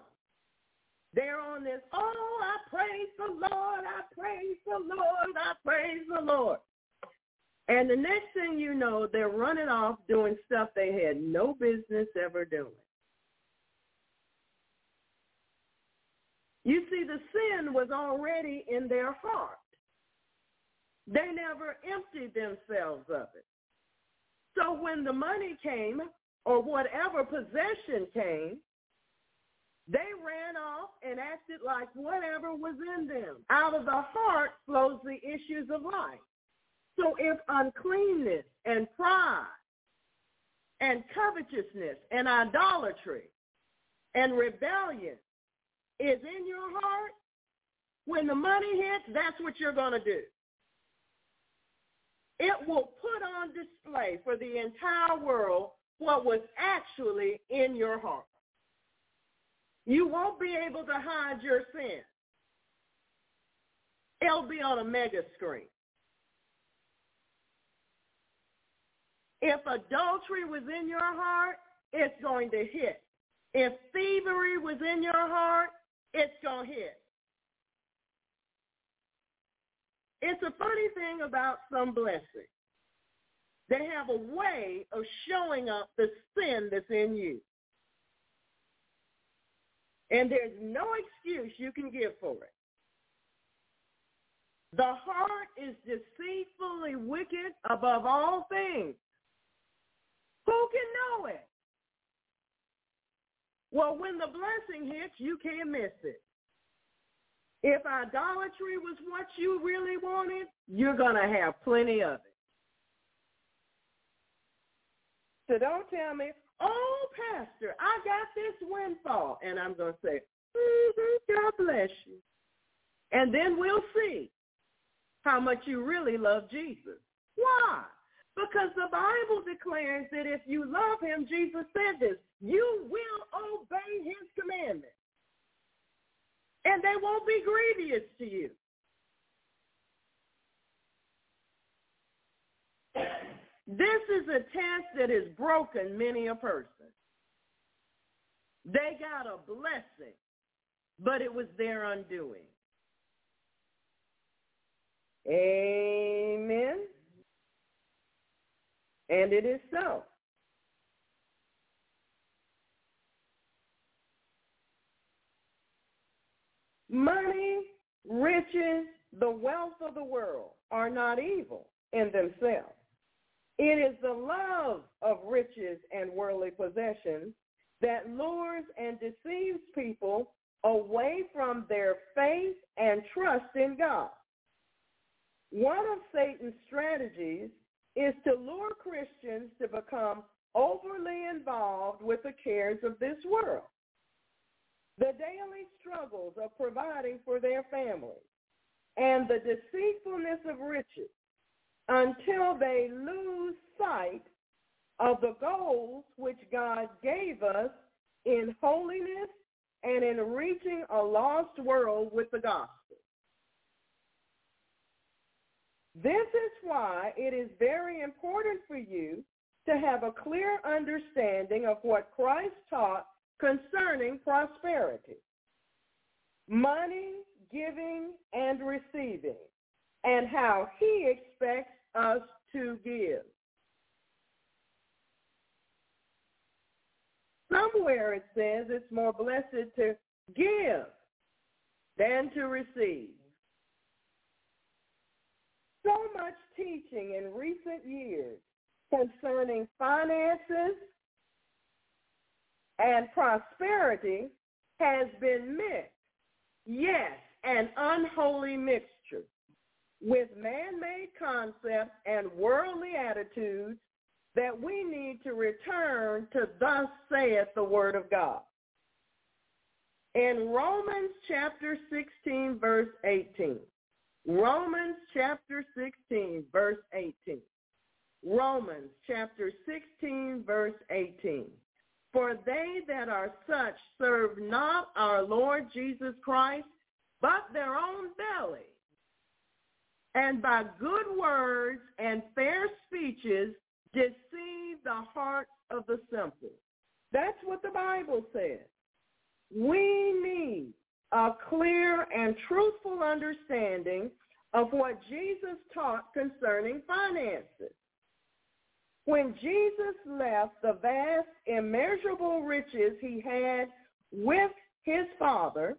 they're on this, oh, I praise the Lord, I praise the Lord, I praise the Lord. And the next thing you know, they're running off doing stuff they had no business ever doing. You see, the sin was already in their heart. They never emptied themselves of it. So when the money came or whatever possession came, they ran off and acted like whatever was in them. Out of the heart flows the issues of life. So if uncleanness and pride and covetousness and idolatry and rebellion is in your heart, when the money hits, that's what you're going to do. It will put on display for the entire world what was actually in your heart. You won't be able to hide your sin. It'll be on a mega screen. If adultery was in your heart, it's going to hit. If thievery was in your heart, it's going to hit. It's a funny thing about some blessings. They have a way of showing up the sin that's in you. And there's no excuse you can give for it. The heart is deceitfully wicked above all things. Who can know it? Well, when the blessing hits, you can't miss it. If idolatry was what you really wanted, you're going to have plenty of it. So don't tell me, oh, Pastor, I got this windfall. And I'm going to say, mm-hmm, God bless you. And then we'll see how much you really love Jesus. Why? Because the Bible declares that if you love him, Jesus said this, you will obey his commandments. And they won't be grievous to you. This is a test that has broken many a person. They got a blessing, but it was their undoing. Amen. And it is so. Money, riches, the wealth of the world are not evil in themselves. It is the love of riches and worldly possessions that lures and deceives people away from their faith and trust in God. One of Satan's strategies is to lure Christians to become overly involved with the cares of this world, the daily struggles of providing for their families, and the deceitfulness of riches until they lose sight of the goals which God gave us in holiness and in reaching a lost world with the gospel. This is why it is very important for you to have a clear understanding of what Christ taught concerning prosperity, money, giving, and receiving, and how he expects us to give. Somewhere it says it's more blessed to give than to receive. So much teaching in recent years concerning finances and prosperity has been mixed. Yes, an unholy mixture with man-made concepts and worldly attitudes that we need to return to thus saith the word of God. In Romans chapter 16, verse 18. Romans chapter 16, verse 18. Romans chapter 16, verse 18. For they that are such serve not our Lord Jesus Christ, but their own belly. And by good words and fair speeches deceive the hearts of the simple. That's what the Bible says. We need a clear and truthful understanding of what Jesus taught concerning finances. When Jesus left the vast, immeasurable riches he had with his Father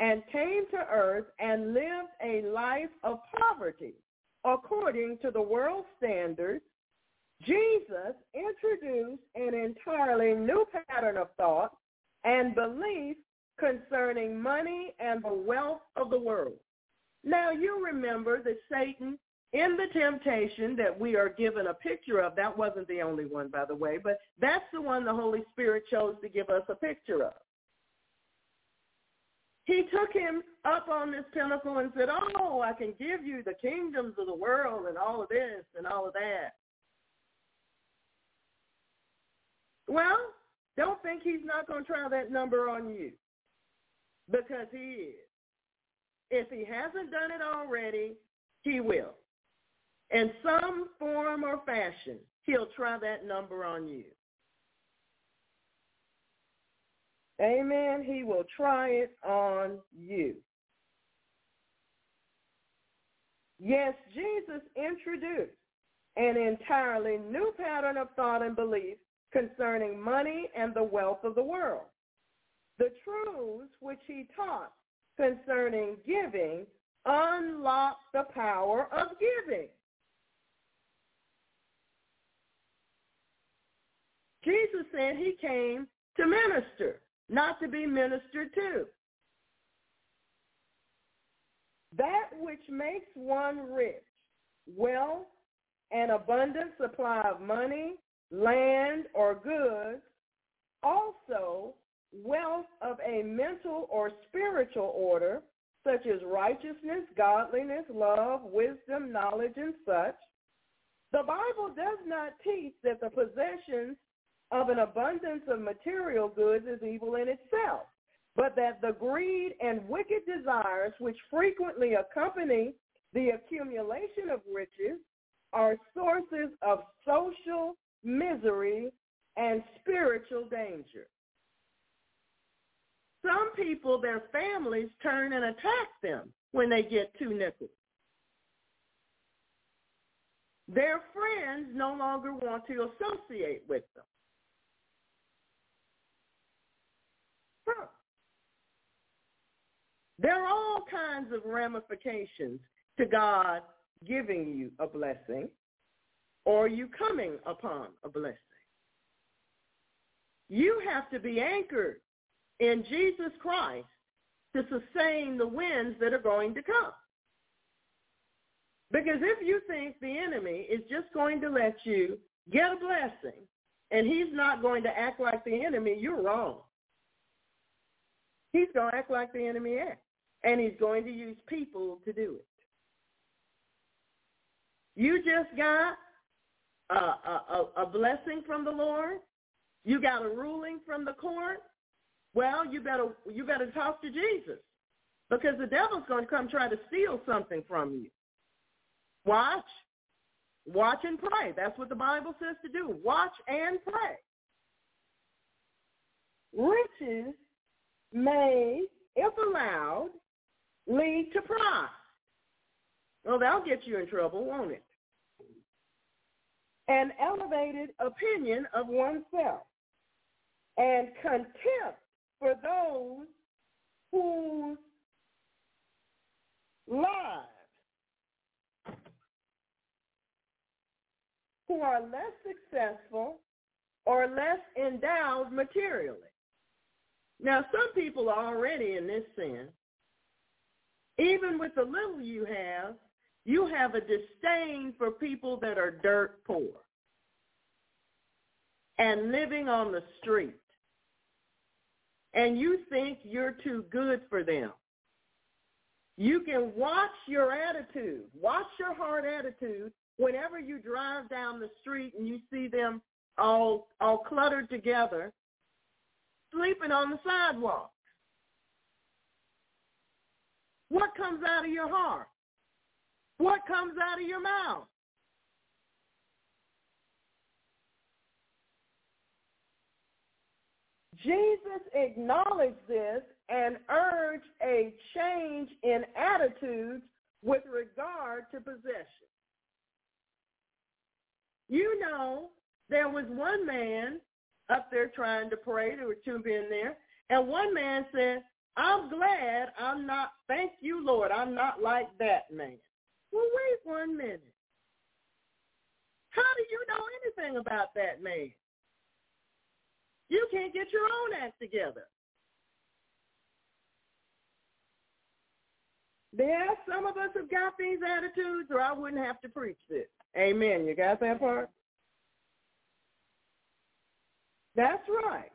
and came to earth and lived a life of poverty according to the world standards, Jesus introduced an entirely new pattern of thought and belief concerning money and the wealth of the world. Now you remember that Satan in the temptation that we are given a picture of, that wasn't the only one, by the way, but that's the one the Holy Spirit chose to give us a picture of. He took him up on this pinnacle and said, oh, I can give you the kingdoms of the world and all of this and all of that. Well, don't think he's not going to try that number on you because he is. If he hasn't done it already, he will. In some form or fashion, he'll try that number on you. Amen. He will try it on you. Yes, Jesus introduced an entirely new pattern of thought and belief concerning money and the wealth of the world. The truths which he taught concerning giving unlock the power of giving. Jesus said he came to minister, not to be ministered to. That which makes one rich, wealth, an abundant supply of money, land, or goods, also wealth of a mental or spiritual order, such as righteousness, godliness, love, wisdom, knowledge, and such. The Bible does not teach that the possessions of an abundance of material goods is evil in itself, but that the greed and wicked desires which frequently accompany the accumulation of riches are sources of social misery and spiritual danger. Some people, their families turn and attack them when they get two nickels. Their friends no longer want to associate with them. Huh. There are all kinds of ramifications to God giving you a blessing or you coming upon a blessing. You have to be anchored in Jesus Christ to sustain the winds that are going to come. Because if you think the enemy is just going to let you get a blessing and he's not going to act like the enemy, you're wrong. He's going to act like the enemy acts. And he's going to use people to do it. You just got a, a, a blessing from the Lord. You got a ruling from the court. Well, you better you better talk to Jesus because the devil's going to come try to steal something from you. Watch. Watch and pray. That's what the Bible says to do. Watch and pray. Riches may, if allowed, lead to pride. Well, that'll get you in trouble, won't it? An elevated opinion of oneself and contempt for those whose lives who are less successful or less endowed materially. Now, some people are already in this sin. Even with the little you have, you have a disdain for people that are dirt poor and living on the street. And you think you're too good for them. You can watch your attitude, watch your heart attitude whenever you drive down the street and you see them all all cluttered together, sleeping on the sidewalk. What comes out of your heart? What comes out of your mouth? Jesus acknowledged this and urged a change in attitudes with regard to possession. You know, there was one man up there trying to pray. There were two men there. And one man said, I'm glad I'm not, thank you, Lord, I'm not like that man. Well, wait one minute. How do you know anything about that man? You can't get your own act together. There, are some of us have got these attitudes, or I wouldn't have to preach this. Amen. You got that part? That's right.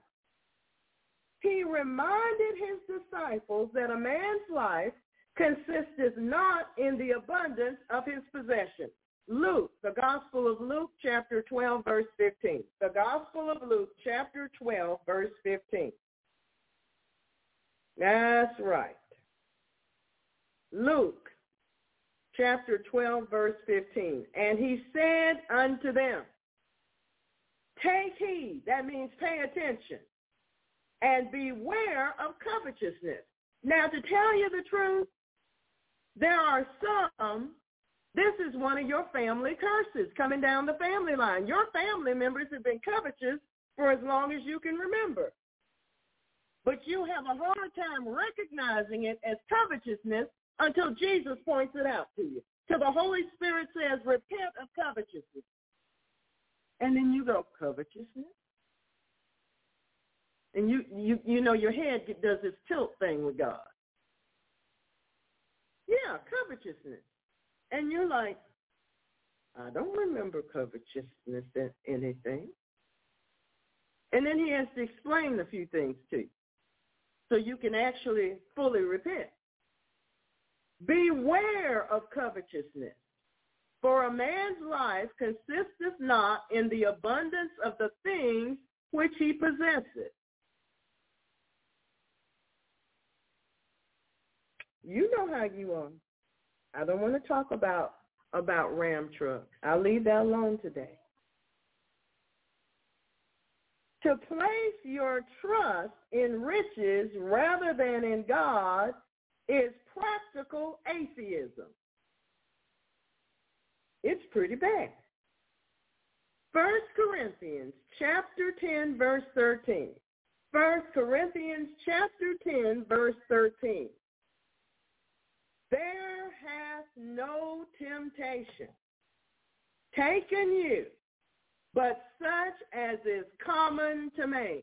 He reminded his disciples that a man's life consisteth not in the abundance of his possessions. Luke, the Gospel of Luke, chapter 12, verse 15. The Gospel of Luke, chapter 12, verse 15. That's right. Luke, chapter 12, verse 15. And he said unto them, Take heed, that means pay attention, and beware of covetousness. Now, to tell you the truth, there are some, this is one of your family curses coming down the family line. Your family members have been covetous for as long as you can remember. But you have a hard time recognizing it as covetousness until Jesus points it out to you. Till the Holy Spirit says, repent of covetousness. And then you go, covetousness? And you, you, you know, your head does this tilt thing with God. Yeah, covetousness. And you're like, I don't remember covetousness in anything. And then he has to explain a few things to you so you can actually fully repent. Beware of covetousness, for a man's life consisteth not in the abundance of the things which he possesseth. You know how you are. I don't want to talk about about Ram trucks. I'll leave that alone today. To place your trust in riches rather than in God is practical atheism. It's pretty bad. First Corinthians chapter 10 verse 13. First Corinthians chapter 10 verse 13. There hath no temptation taken you, but such as is common to man.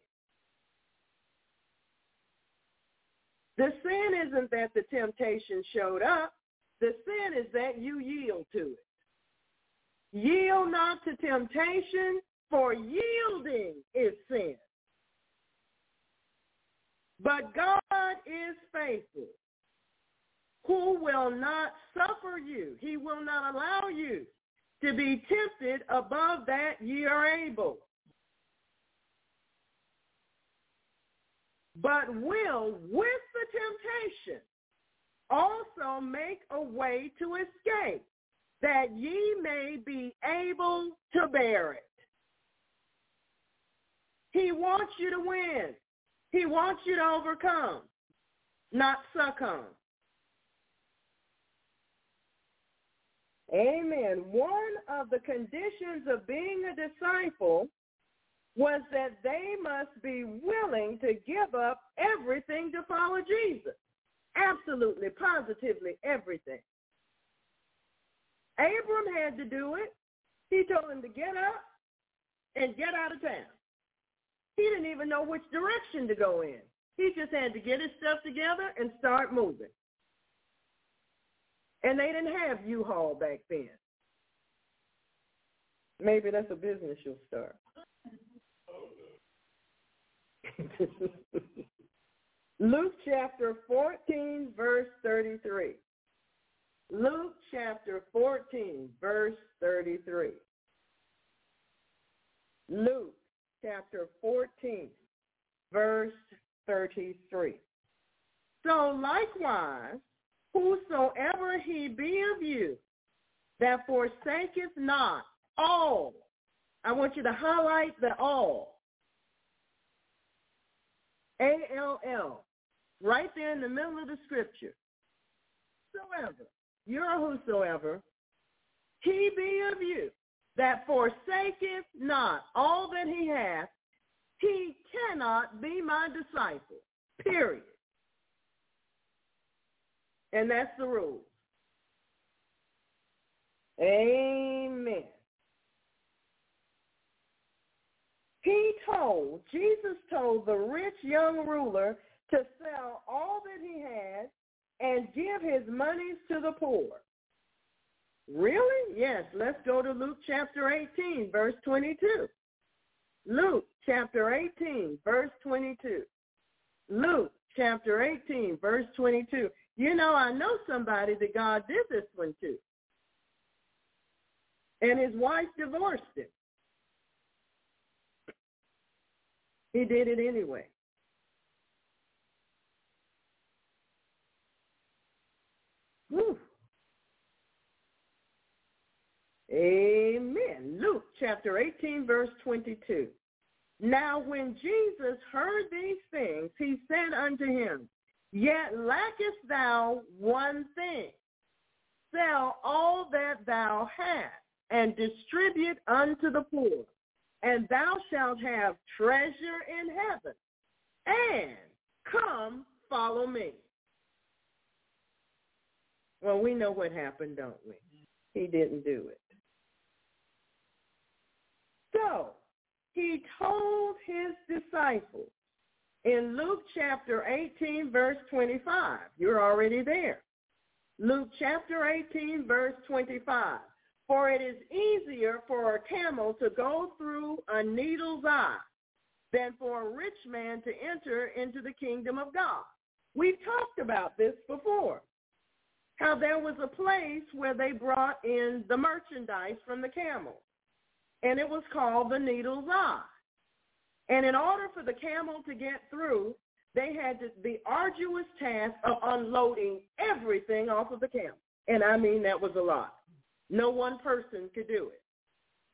The sin isn't that the temptation showed up. The sin is that you yield to it. Yield not to temptation, for yielding is sin. But God is faithful, who will not suffer you. He will not allow you to be tempted above that ye are able. But will, with the temptation, also make a way to escape, that ye may be able to bear it. He wants you to win. He wants you to overcome, not succumb. Amen. One of the conditions of being a disciple was that they must be willing to give up everything to follow Jesus. Absolutely, positively everything. Abram had to do it. He told him to get up and get out of town. He didn't even know which direction to go in. He just had to get his stuff together and start moving. And they didn't have U-Haul back then. Maybe that's a business you'll start. Luke chapter 14, verse 33. Luke chapter 14, verse 33. Luke chapter 14, verse 33. So likewise, whosoever he be of you that forsaketh not all, I want you to highlight the all, A-L-L, right there in the middle of the scripture. Whosoever, you're whosoever, he be of you that forsaketh not all that he hath, he cannot be my disciple, period. And that's the rule. Amen. He told, Jesus told the rich young ruler to sell all that he had and give his monies to the poor. Really? Yes. Let's go to Luke chapter 18, verse 22. Luke chapter 18, verse 22. Luke chapter 18, verse 22. You know, I know somebody that God did this one to. And his wife divorced him. He did it anyway. Whew. Amen. Luke chapter 18, verse 22. Now when Jesus heard these things, he said unto him, Yet lackest thou one thing. Sell all that thou hast, and distribute unto the poor, and thou shalt have treasure in heaven. And come, follow me. Well, we know what happened, don't we? He didn't do it. So he told his disciples in Luke chapter 18, verse 25. You're already there. Luke chapter 18, verse 25. For it is easier for a camel to go through a needle's eye than for a rich man to enter into the kingdom of God. We've talked about this before. How there was a place where they brought in the merchandise from the camel and it was called the needle's eye. And in order for the camel to get through, they had the arduous task of unloading everything off of the camel. And I mean that was a lot. No one person could do it.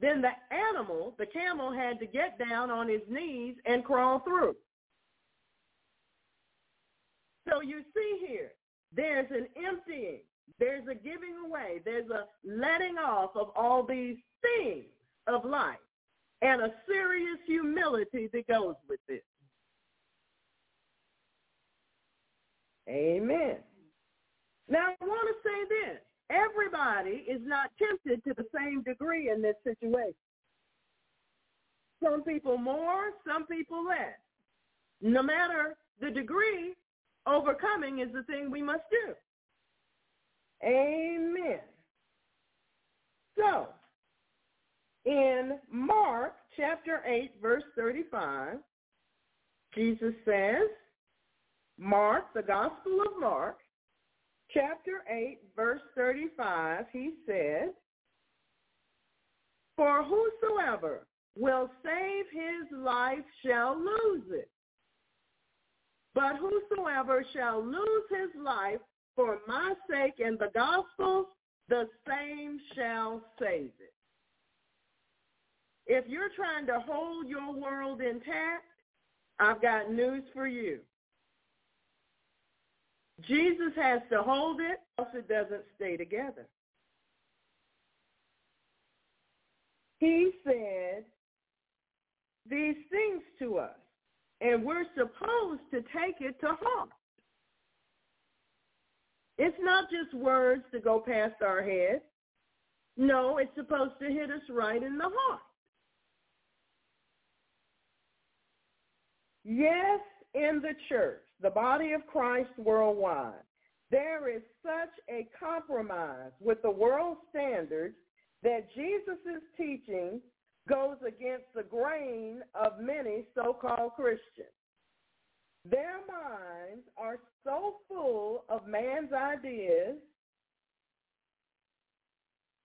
then the animal, the camel, had to get down on his knees and crawl through. So you see here, there's an emptying, there's a giving away, there's a letting off of all these things of life and a serious humility that goes with it. Amen. Now I want to say this. Everybody is not tempted to the same degree in this situation. Some people more, some people less. No matter the degree, overcoming is the thing we must do. Amen. So, in Mark chapter 8, verse 35, Jesus says, Mark, the Gospel of Mark, chapter 8, verse 35, he said, For whosoever will save his life shall lose it. But whosoever shall lose his life for my sake and the gospel, the same shall save it. If you're trying to hold your world intact, I've got news for you. Jesus has to hold it, else it doesn't stay together. He said these things to us, and we're supposed to take it to heart. It's not just words to go past our head. No, it's supposed to hit us right in the heart. Yes, in the church, the body of Christ worldwide, there is such a compromise with the world standards that Jesus' teaching goes against the grain of many so-called Christians. Their minds are so full of man's ideas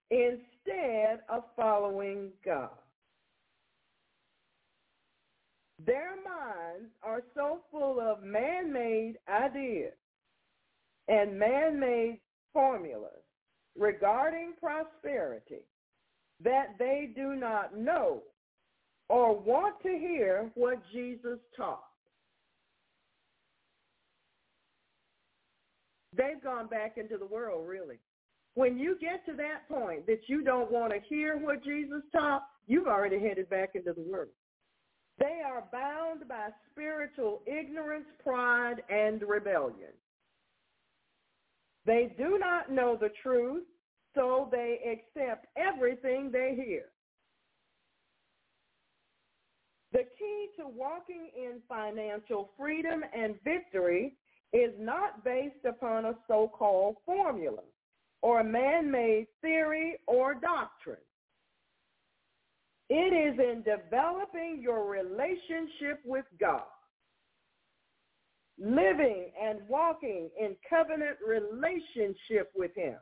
instead of following God. Their minds are so full of man-made ideas and man-made formulas regarding prosperity that they do not know or want to hear what Jesus taught. They've gone back into the world, really. When you get to that point that you don't want to hear what Jesus taught, you've already headed back into the world. They are bound by spiritual ignorance, pride, and rebellion. They do not know the truth, so they accept everything they hear. The key to walking in financial freedom and victory is not based upon a so-called formula or a man-made theory or doctrine. It is in developing your relationship with God, living and walking in covenant relationship with him,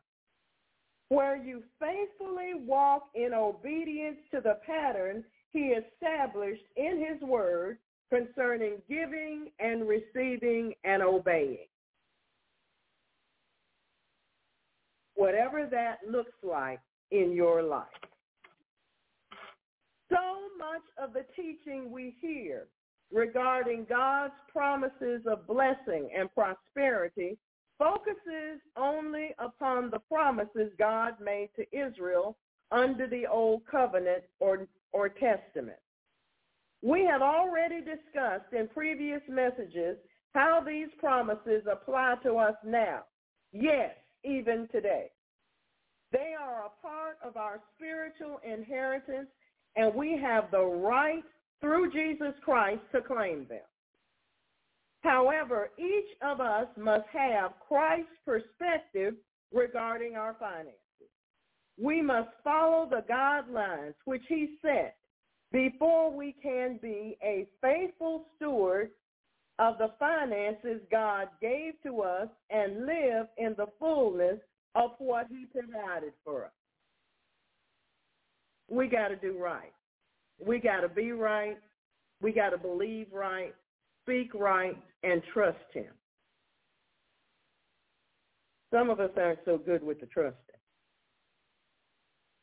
where you faithfully walk in obedience to the pattern he established in his word concerning giving and receiving and obeying. Whatever that looks like in your life. So much of the teaching we hear regarding God's promises of blessing and prosperity focuses only upon the promises God made to Israel under the Old Covenant or, or Testament. We have already discussed in previous messages how these promises apply to us now. Yes, even today. They are a part of our spiritual inheritance and we have the right through Jesus Christ to claim them. However, each of us must have Christ's perspective regarding our finances. We must follow the guidelines which he set before we can be a faithful steward of the finances God gave to us and live in the fullness of what he provided for us we got to do right. We got to be right. We got to believe right, speak right, and trust him. Some of us aren't so good with the trusting.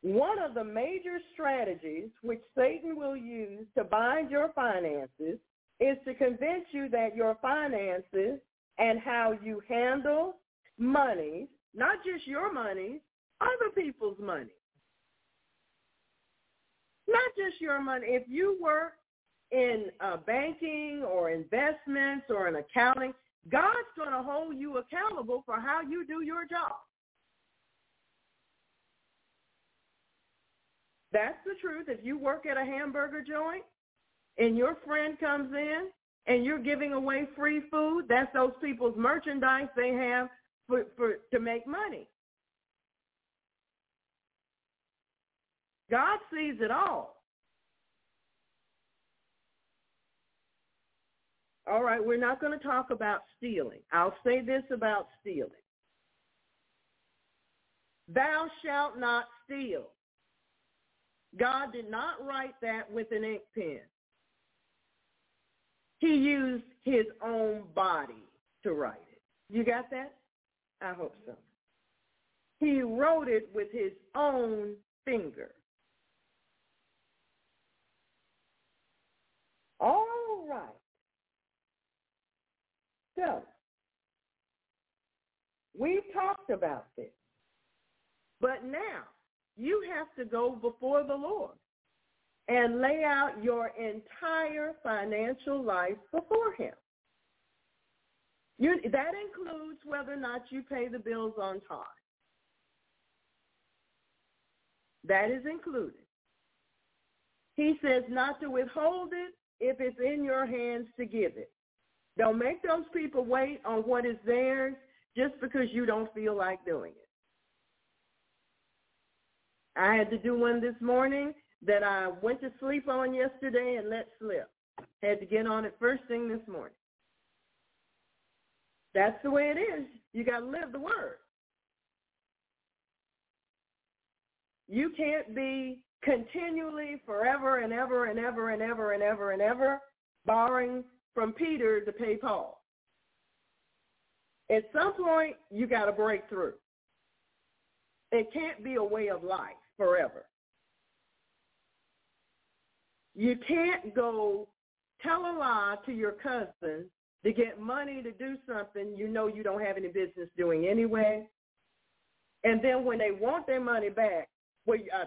One of the major strategies which Satan will use to bind your finances is to convince you that your finances and how you handle money, not just your money, other people's money. Not just your money. If you work in uh, banking or investments or in accounting, God's going to hold you accountable for how you do your job. That's the truth. If you work at a hamburger joint and your friend comes in and you're giving away free food, that's those people's merchandise they have for, for to make money. God sees it all. All right, we're not going to talk about stealing. I'll say this about stealing. Thou shalt not steal. God did not write that with an ink pen. He used his own body to write it. You got that? I hope so. He wrote it with his own finger. All right. So, we talked about this. But now, you have to go before the Lord and lay out your entire financial life before him. You, that includes whether or not you pay the bills on time. That is included. He says not to withhold it if it's in your hands to give it. Don't make those people wait on what is theirs just because you don't feel like doing it. I had to do one this morning that I went to sleep on yesterday and let slip. Had to get on it first thing this morning. That's the way it is. You got to live the word. You can't be continually forever and ever and ever and ever and ever and ever borrowing from Peter to pay Paul. At some point, you got to break through. It can't be a way of life forever. You can't go tell a lie to your cousin to get money to do something you know you don't have any business doing anyway. And then when they want their money back, well, uh,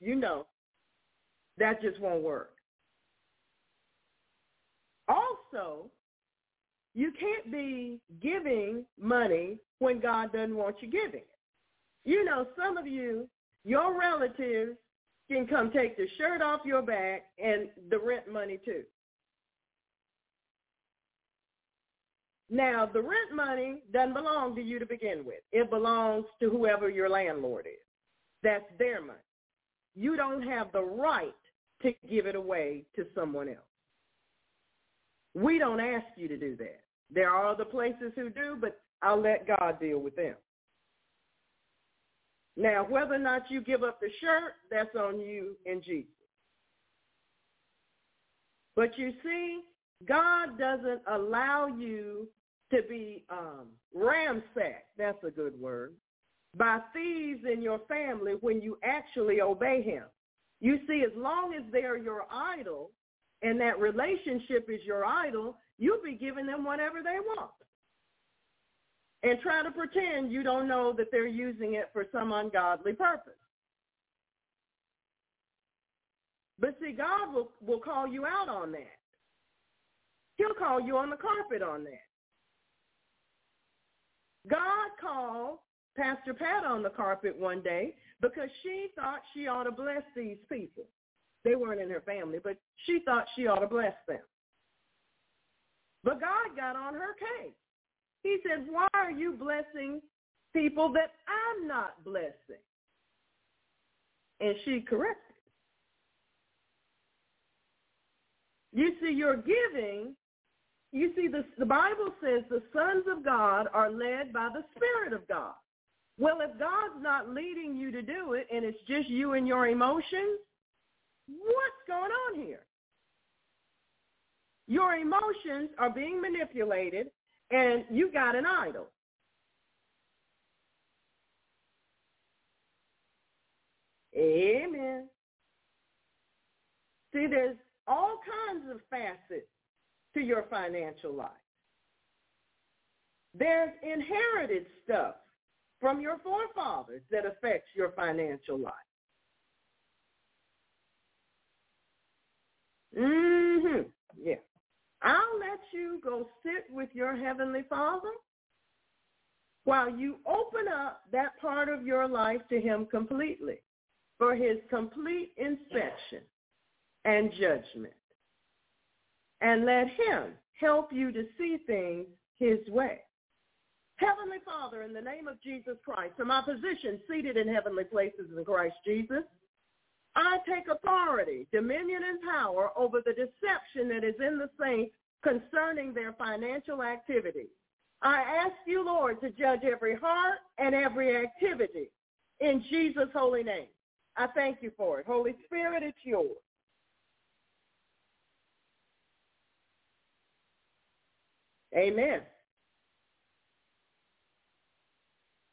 you know, that just won't work. Also, you can't be giving money when God doesn't want you giving it. You know, some of you, your relatives can come take the shirt off your back and the rent money too. Now, the rent money doesn't belong to you to begin with. It belongs to whoever your landlord is. That's their money. You don't have the right to give it away to someone else. We don't ask you to do that. There are other places who do, but I'll let God deal with them. Now, whether or not you give up the shirt, that's on you and Jesus. But you see, God doesn't allow you to be um, ransacked, that's a good word, by thieves in your family when you actually obey him. You see, as long as they're your idol and that relationship is your idol, you'll be giving them whatever they want and try to pretend you don't know that they're using it for some ungodly purpose. But see, God will, will call you out on that. He'll call you on the carpet on that. God called Pastor Pat on the carpet one day because she thought she ought to bless these people. They weren't in her family, but she thought she ought to bless them. But God got on her case. He said, why are you blessing people that I'm not blessing? And she corrected. You see, your giving, you see, the, the Bible says the sons of God are led by the Spirit of God. Well, if God's not leading you to do it and it's just you and your emotions, what's going on here? Your emotions are being manipulated and you got an idol. Amen. See, there's all kinds of facets to your financial life. There's inherited stuff from your forefathers that affects your financial life. Mhm. Yeah. I'll let you go sit with your heavenly Father while you open up that part of your life to him completely for his complete inspection and judgment. And let him help you to see things his way. Heavenly Father, in the name of Jesus Christ, from my position seated in heavenly places in Christ Jesus, I take authority, dominion, and power over the deception that is in the saints concerning their financial activity. I ask you, Lord, to judge every heart and every activity in Jesus' holy name. I thank you for it. Holy Spirit, it's yours. Amen.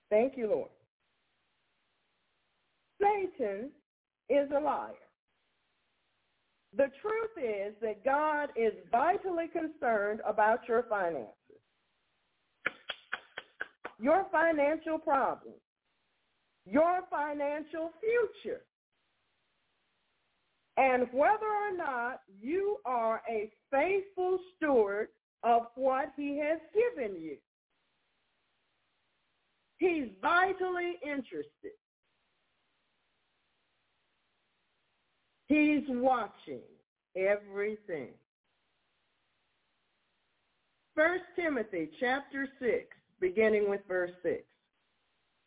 Thank you, Lord. Satan is a liar. The truth is that God is vitally concerned about your finances, your financial problems, your financial future, and whether or not you are a faithful steward of what he has given you. He's vitally interested. He's watching everything. First Timothy chapter 6, beginning with verse 6.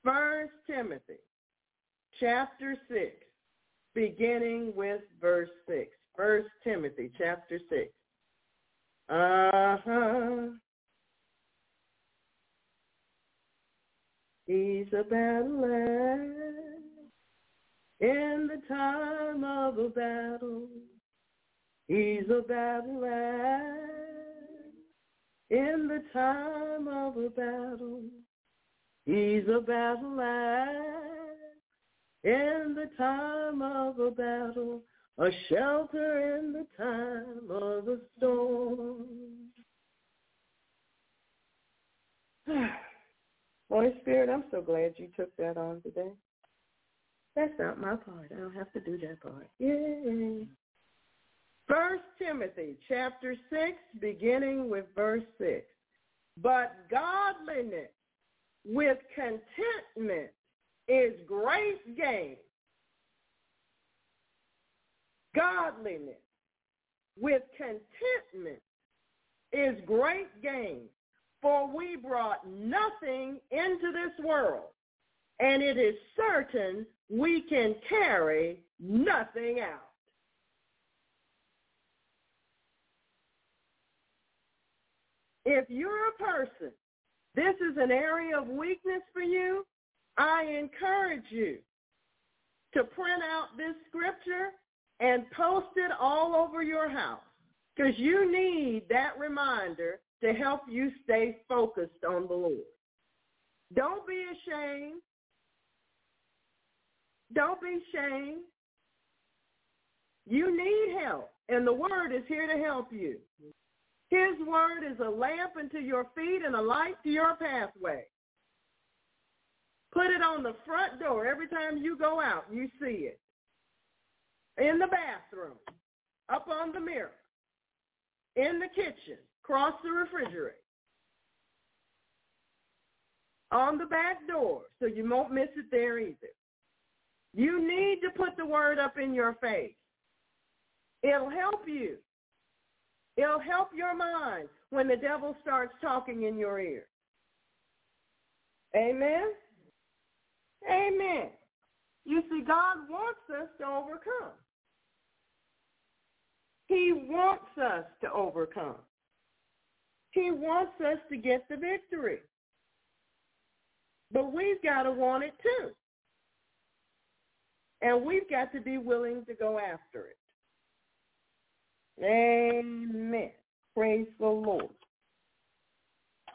First Timothy chapter 6, beginning with verse 6. First Timothy chapter 6. Uh-huh. He's a battle in the time of a battle. He's a battle in the time of a battle. He's a battle in the time of a battle, a shelter in the time of a storm. Ah. Holy Spirit, I'm so glad you took that on today. That's not my part. I don't have to do that part. Yay. First Timothy chapter 6, beginning with verse 6. But godliness with contentment is great gain. Godliness with contentment is great gain. For we brought nothing into this world, and it is certain we can carry nothing out. If you're a person, this is an area of weakness for you, I encourage you to print out this scripture and post it all over your house because you need that reminder to help you stay focused on the Lord. Don't be ashamed. Don't be ashamed. You need help, and the word is here to help you. His word is a lamp unto your feet and a light to your pathway. Put it on the front door. Every time you go out, you see it. In the bathroom, up on the mirror, in the kitchen, across the refrigerator, on the back door, so you won't miss it there either. You need to put the word up in your face. It'll help you. It'll help your mind when the devil starts talking in your ear. Amen? Amen. You see, God wants us to overcome. He wants us to overcome. He wants us to get the victory. But we've got to want it too. And we've got to be willing to go after it. Amen. Praise the Lord.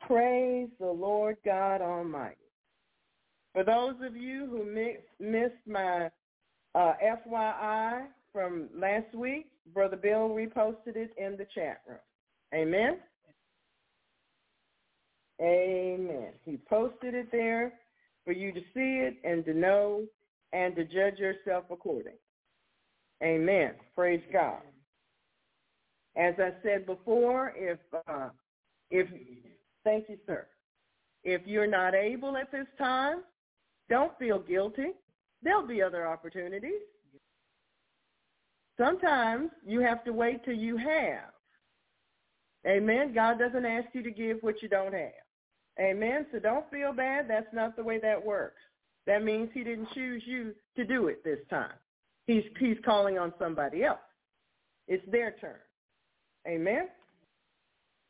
Praise the Lord God Almighty. For those of you who missed my Uh, FYI, from last week, Brother Bill reposted it in the chat room. Amen? Amen. He posted it there for you to see it and to know and to judge yourself according. Amen. Praise God. As I said before, if uh, if thank you, sir. If you're not able at this time, don't feel guilty. There'll be other opportunities. Sometimes you have to wait till you have. Amen. God doesn't ask you to give what you don't have. Amen. So don't feel bad. That's not the way that works. That means he didn't choose you to do it this time. He's he's calling on somebody else. It's their turn. Amen.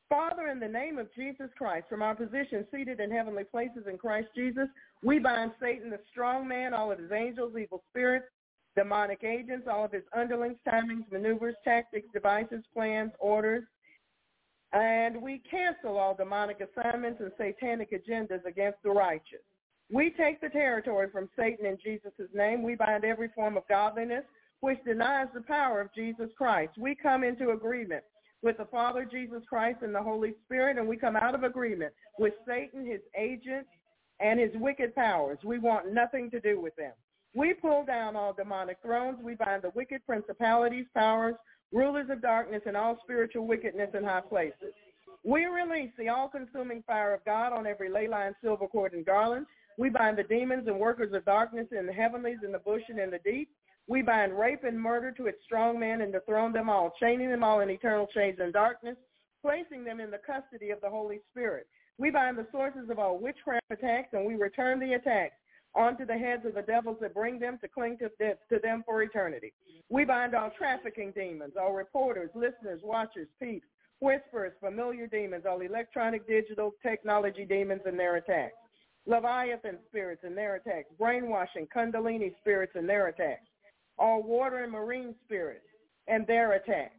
Father, in the name of Jesus Christ, from our position seated in heavenly places in Christ Jesus, we bind Satan, the strong man, all of his angels, evil spirits, demonic agents, all of his underlings, timings, maneuvers, tactics, devices, plans, orders, and we cancel all demonic assignments and satanic agendas against the righteous. We take the territory from Satan in Jesus' name. We bind every form of godliness which denies the power of Jesus Christ. We come into agreement with the Father, Jesus Christ, and the Holy Spirit, and we come out of agreement with Satan, his agents, and his wicked powers. We want nothing to do with them. We pull down all demonic thrones. We bind the wicked principalities, powers, rulers of darkness, and all spiritual wickedness in high places. We release the all-consuming fire of God on every ley line, silver cord, and garland. We bind the demons and workers of darkness in the heavenlies, in the bush, and in the deep. We bind rape and murder to its strong man and dethrone them all, chaining them all in eternal chains and darkness, placing them in the custody of the Holy Spirit. We bind the sources of all witchcraft attacks, and we return the attacks onto the heads of the devils that bring them to cling to, to them for eternity. We bind all trafficking demons, all reporters, listeners, watchers, peeps, whisperers, familiar demons, all electronic digital technology demons and their attacks. Leviathan spirits and their attacks, brainwashing kundalini spirits and their attacks, all water and marine spirits and their attacks,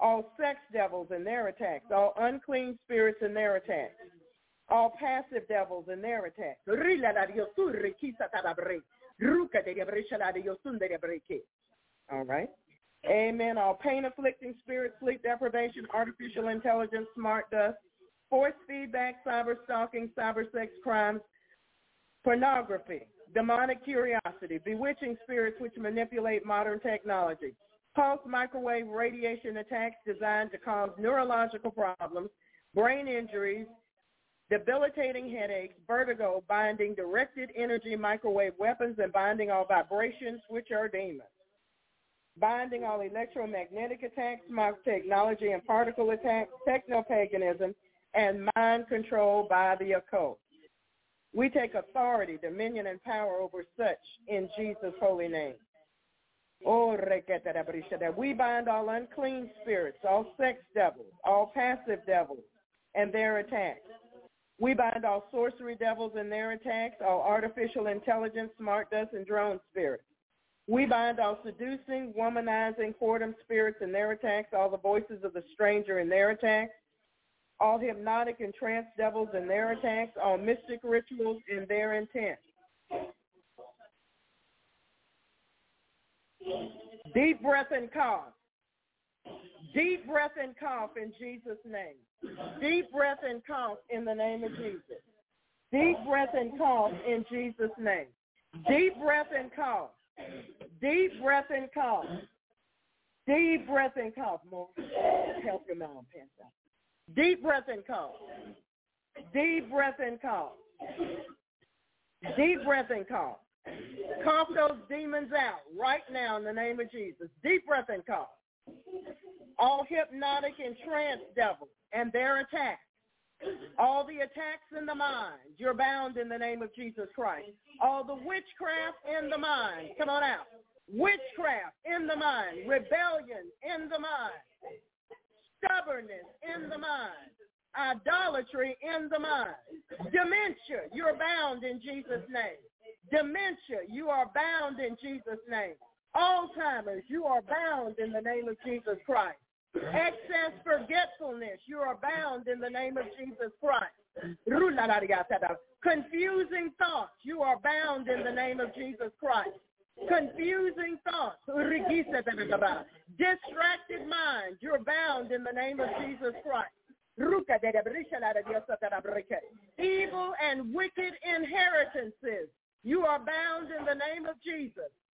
all sex devils and their attacks, all unclean spirits and their attacks, all passive devils and their attacks. All right. Amen. All pain-afflicting spirits, sleep deprivation, artificial intelligence, smart dust, force feedback, cyber stalking, cyber sex crimes, pornography, demonic curiosity, bewitching spirits which manipulate modern technology, pulse microwave radiation attacks designed to cause neurological problems, brain injuries, debilitating headaches, vertigo, binding directed energy microwave weapons, and binding all vibrations, which are demons. Binding all electromagnetic attacks, mock technology and particle attacks, techno-paganism, and mind control by the occult. We take authority, dominion, and power over such in Jesus' holy name. Oh, we bind all unclean spirits, all sex devils, all passive devils, and their attacks. We bind all sorcery devils and their attacks, all artificial intelligence, smart dust, and drone spirits. We bind all seducing, womanizing, whoredom spirits and their attacks, all the voices of the stranger and their attacks, all hypnotic and trance devils and their attacks, all mystic rituals and their intent. Deep breath and cough. Deep breath and cough in Jesus' name. Deep breath and cough in the name of Jesus. Deep breath and cough in Jesus' name. Deep breath and cough. Deep breath and cough. Deep breath and cough. More. Help your mom, pants. Deep breath and cough. Deep breath and cough. Deep breath and cough. Cough those demons out right now in the name of Jesus. Deep breath and cough. All hypnotic and trance devils and their attacks. All the attacks in the mind, you're bound in the name of Jesus Christ. All the witchcraft in the mind, come on out. Witchcraft in the mind, rebellion in the mind, stubbornness in the mind, idolatry in the mind, dementia, you're bound in Jesus' name. Dementia, you are bound in Jesus' name. Alzheimer's, you are bound in the name of Jesus Christ. Excess forgetfulness, you are bound in the name of Jesus Christ. Confusing thoughts, you are bound in the name of Jesus Christ. confusing thoughts, distracted mind, you're bound in the name of Jesus Christ. Evil and wicked inheritances, you are bound in the name of Jesus.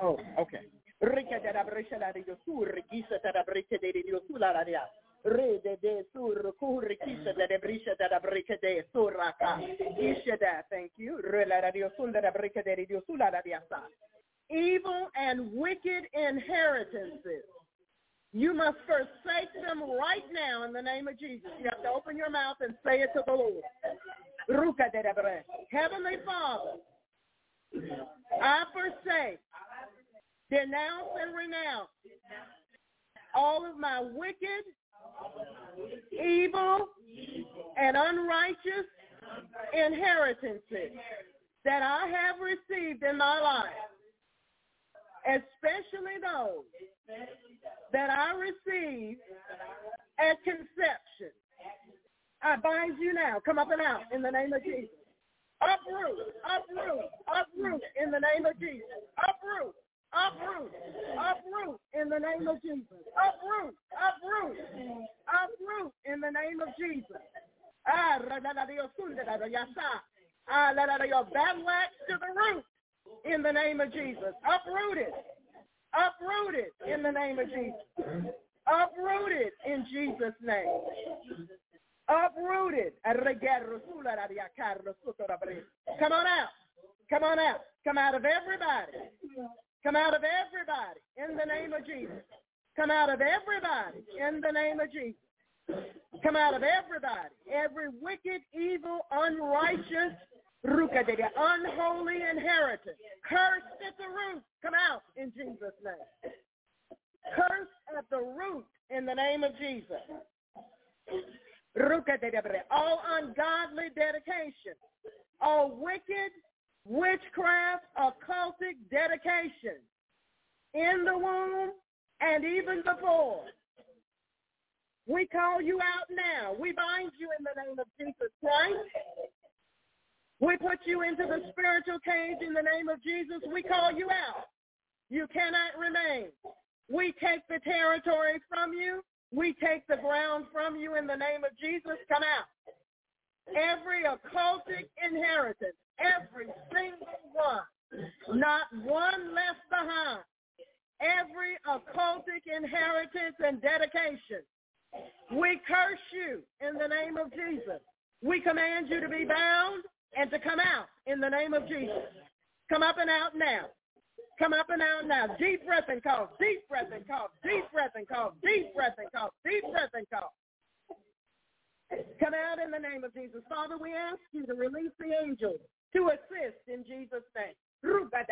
Oh, okay. Rike de la brescia la riosu, rigise de la breke de riosu la la riasa. Rede de sur kur kisa de brisha de brika de suraka. Ishada, thank you. Rela radio sunda de brika de radio sula radiasa. Evil and wicked inheritances. You must forsake them right now in the name of Jesus. You have to open your mouth and say it to the Lord. Ruka de. Heavenly Father, I forsake, denounce and renounce all of my wicked evil and unrighteous inheritances that I have received in my life, especially those that I received at conception. I bind you now. Come up and out in the name of Jesus. Uproot, uproot, uproot in the name of Jesus. Uproot, Uproot. Uproot in the name of Jesus. Uproot. Uproot. Uproot in the name of Jesus. Ah, ah your battle axe to the root in the name of Jesus. Uprooted. Uprooted in the name of Jesus. Uprooted in Jesus' name. Uprooted. Come on out. Come on out. Come out of everybody Come out of everybody in the name of Jesus. Come out of everybody in the name of Jesus. Come out of everybody. Every wicked, evil, unrighteous, unholy inheritance. Cursed at the root. Come out in Jesus' name. Cursed at the root in the name of Jesus. All ungodly dedication. All wicked, witchcraft, occultic dedication in the womb and even before. We call you out now. We bind you in the name of Jesus Christ. We put you into the spiritual cage in the name of Jesus. We call you out. You cannot remain. We take the territory from you. We take the ground from you in the name of Jesus. Come out. Every occultic inheritance Every single one. Not one left behind. Every occultic inheritance and dedication. We curse you in the name of Jesus. We command you to be bound and to come out in the name of Jesus. Come up and out now. Come up and out now. Deep breath and cough. Deep breath and cough. Deep breath and cough. Deep breath and cough. Deep breath and cough. Come out in the name of Jesus. Father, we ask you to release the angels to assist in Jesus' name. Ruga.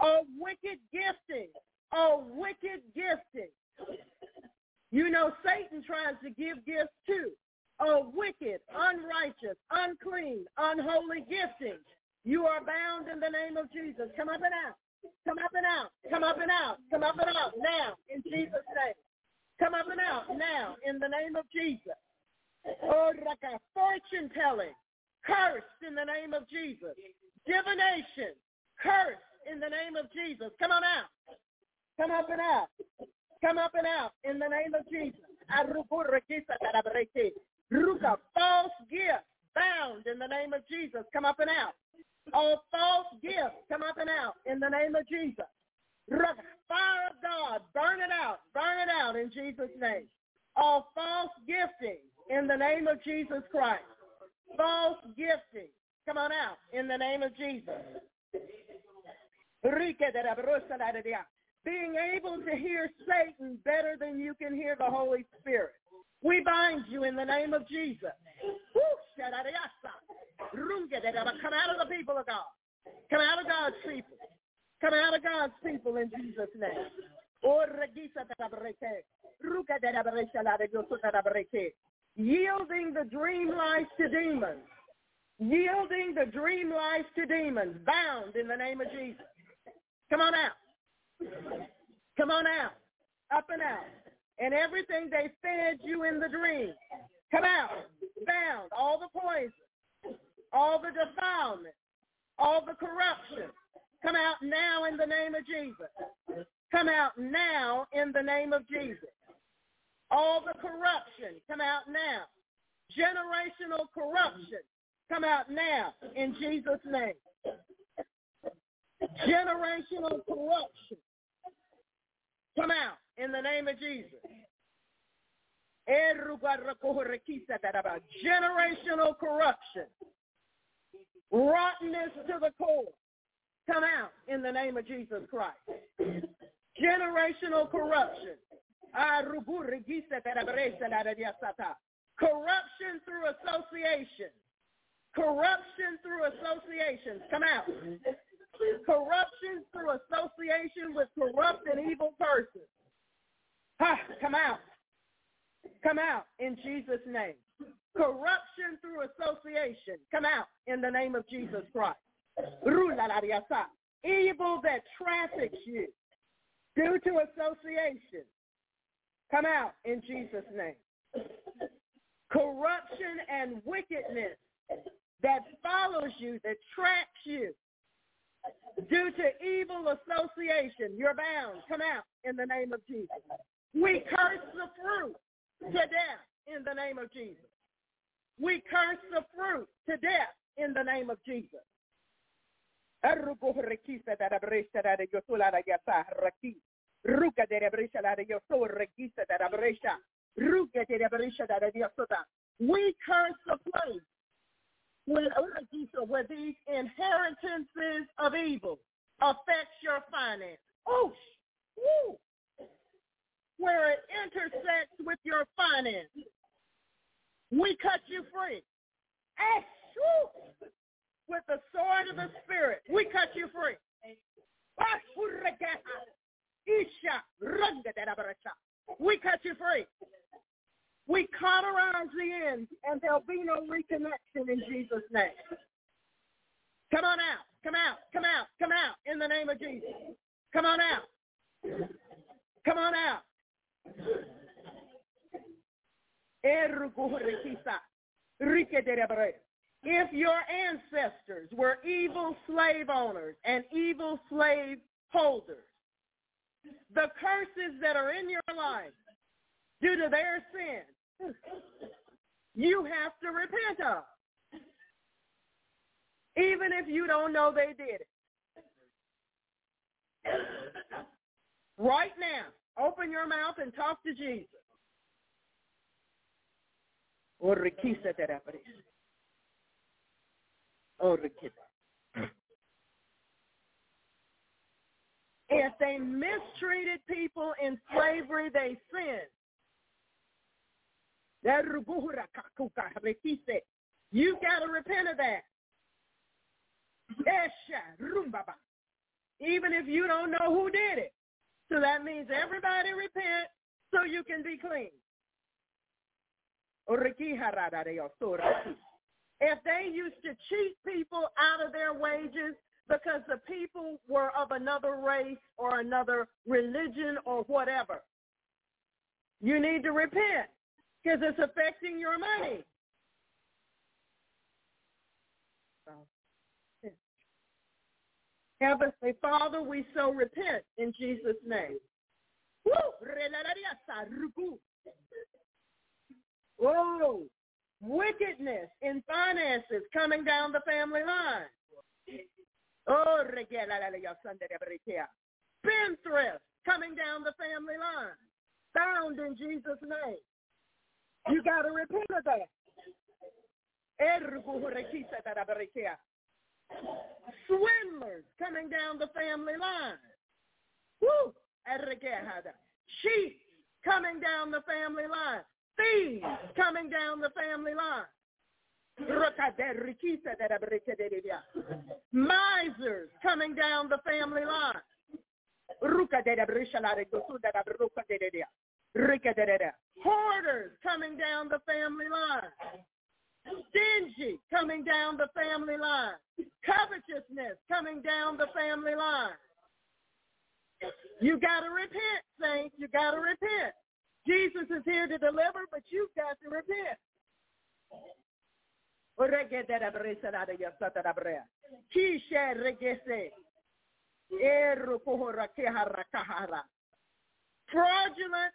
Oh wicked gifting. Oh wicked gifting. You know Satan tries to give gifts too. A wicked, unrighteous, unclean, unholy gifting. You are bound in the name of Jesus. Come up and out. Come up and out. Come up and out. Come up and out now in Jesus' name. Come up and out now in the name of Jesus. Oh, like a fortune telling. Cursed in the name of Jesus. Divination. Cursed in the name of Jesus. Come on out. Come up and out. Come up and out in the name of Jesus. Ruka, false gift, bound in the name of Jesus. Come up and out. All false gifts come up and out in the name of Jesus. Fire of God, burn it out, burn it out in Jesus' name. All false gifting in the name of Jesus Christ. False gifting, come on out in the name of Jesus. Being able to hear Satan better than you can hear the Holy Spirit. We bind you in the name of Jesus. Woo! Come out of the people of God. Come out of God's people. Come out of God's people in Jesus' name. Yielding the dream life to demons. Yielding the dream life to demons. Bound in the name of Jesus. Come on out. Come on out. Up and out. And everything they fed you in the dream. Come out. Bound. All the poison. All the defilement. All the corruption. Come out now in the name of Jesus. Come out now in the name of Jesus. All the corruption, come out now. Generational corruption, come out now in Jesus' name. Generational corruption, come out in the name of Jesus. Generational corruption, rottenness to the core, come out in the name of Jesus Christ. Generational corruption. Corruption through association. Corruption through associations. Come out. Corruption through association with corrupt and evil persons. Ha, come out. Come out in Jesus' name. Corruption through association. Come out in the name of Jesus Christ. Evil that traffics you due to association. Come out in Jesus' name. Corruption and wickedness that follows you, that tracks you due to evil association. You're bound. Come out in the name of Jesus. We curse the fruit to death in the name of Jesus. We curse the fruit to death in the name of Jesus. We curse the place when where these inheritances of evil affects your finance. Oh, woo, where it intersects with your finances. We cut you free. Ash, woo, with the sword of the Spirit, we cut you free. We cut you free. We cauterize the ends, and there'll be no reconnection in Jesus' name. Come on out. Come out. Come out. Come out in the name of Jesus. Come on out. Come on out. If your ancestors were evil slave owners and evil slave holders, the curses that are in your life due to their sin, you have to repent of. Even if you don't know they did it. Right now, open your mouth and talk to Jesus. If they mistreated people in slavery, they sinned. You got to repent of that. Even if you don't know who did it. So that means everybody repent so you can be clean. If they used to cheat people out of their wages, because the people were of another race or another religion or whatever. You need to repent because it's affecting your money. Heavenly Father, we so repent in Jesus' name. Whoa! Oh, wickedness in finances coming down the family line. Oh, spendthrift coming down the family line, bound in Jesus' name. You got to repent of that. Swindlers coming down the family line. Woo! Cheats coming down the family line. Thieves coming down the family line. Misers coming down the family line. Hoarders coming down the family line. Stingy coming down the family line. Covetousness coming down the family line. You got to repent, saints. You got to repent. Jesus is here to deliver, but you've got to repent. Fraudulent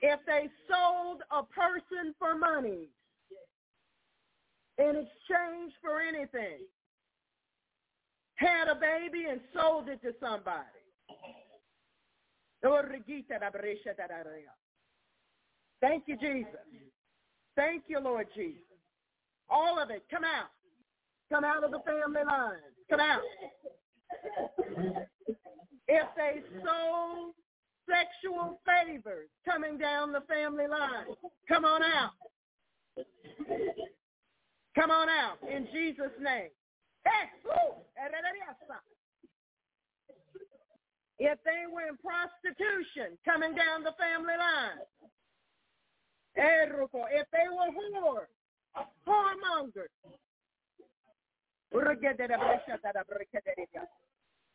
If they sold a person for money in exchange for anything, had a baby and sold it to somebody. Thank you, Jesus. Thank you, Lord Jesus. All of it, come out. Come out of the family lines. Come out. If they sold sexual favors coming down the family line, come on out. Come on out in Jesus' name. If they were in prostitution coming down the family line, if they were whore, whoremongers,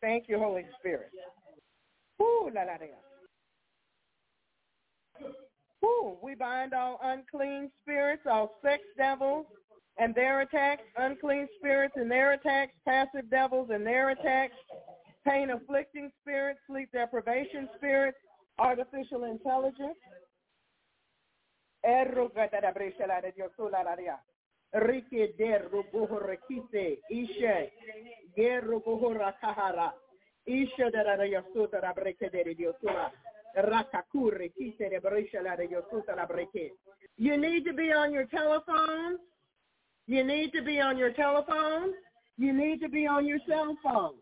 Thank you, Holy Spirit. Ooh, la, la, la. Ooh, we bind all unclean spirits, all sex devils, and their attacks, unclean spirits and their attacks, passive devils and their attacks, pain afflicting spirits, sleep deprivation spirits, artificial intelligence. You need to be on your telephone. You need to be on your telephone. You need to be on your cell phone.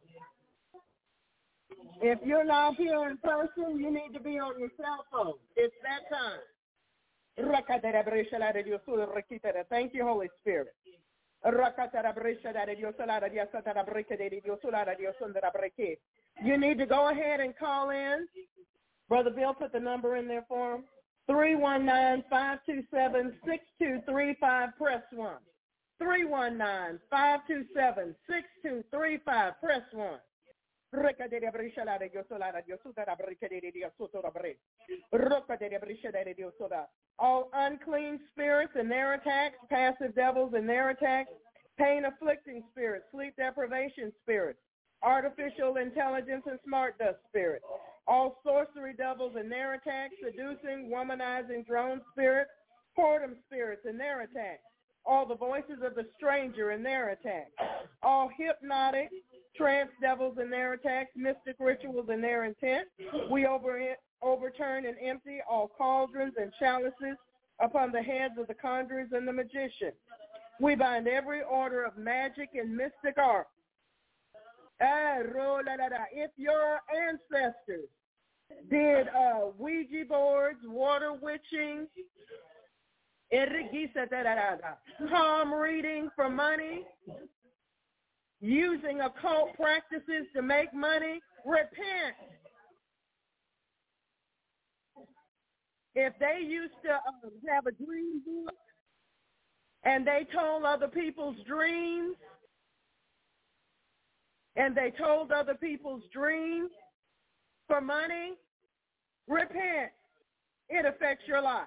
If you're not here in person, you need to be on your cell phone. It's that time. Thank you, Holy Spirit. You need to go ahead and call in. Brother Bill put the number in there for him. 319-527-6235. Press 1. 319-527-6235. Press 1. All unclean spirits and their attacks, passive devils and their attacks, pain afflicting spirits, sleep deprivation spirits, artificial intelligence and smart dust spirits, all sorcery devils and their attacks, seducing, womanizing drone spirits, whoredom spirits and their attacks, all the voices of the stranger and their attacks, all hypnotic, trance devils and their attacks, mystic rituals and their intent. We over, overturn and empty all cauldrons and chalices upon the heads of the conjurers and the magicians. We bind every order of magic and mystic art. Ah, if your ancestors did uh, Ouija boards, water witching, palm reading for money, using occult practices to make money, repent. If they used to um, have a dream book and they told other people's dreams, and they told other people's dreams for money, repent. It affects your life.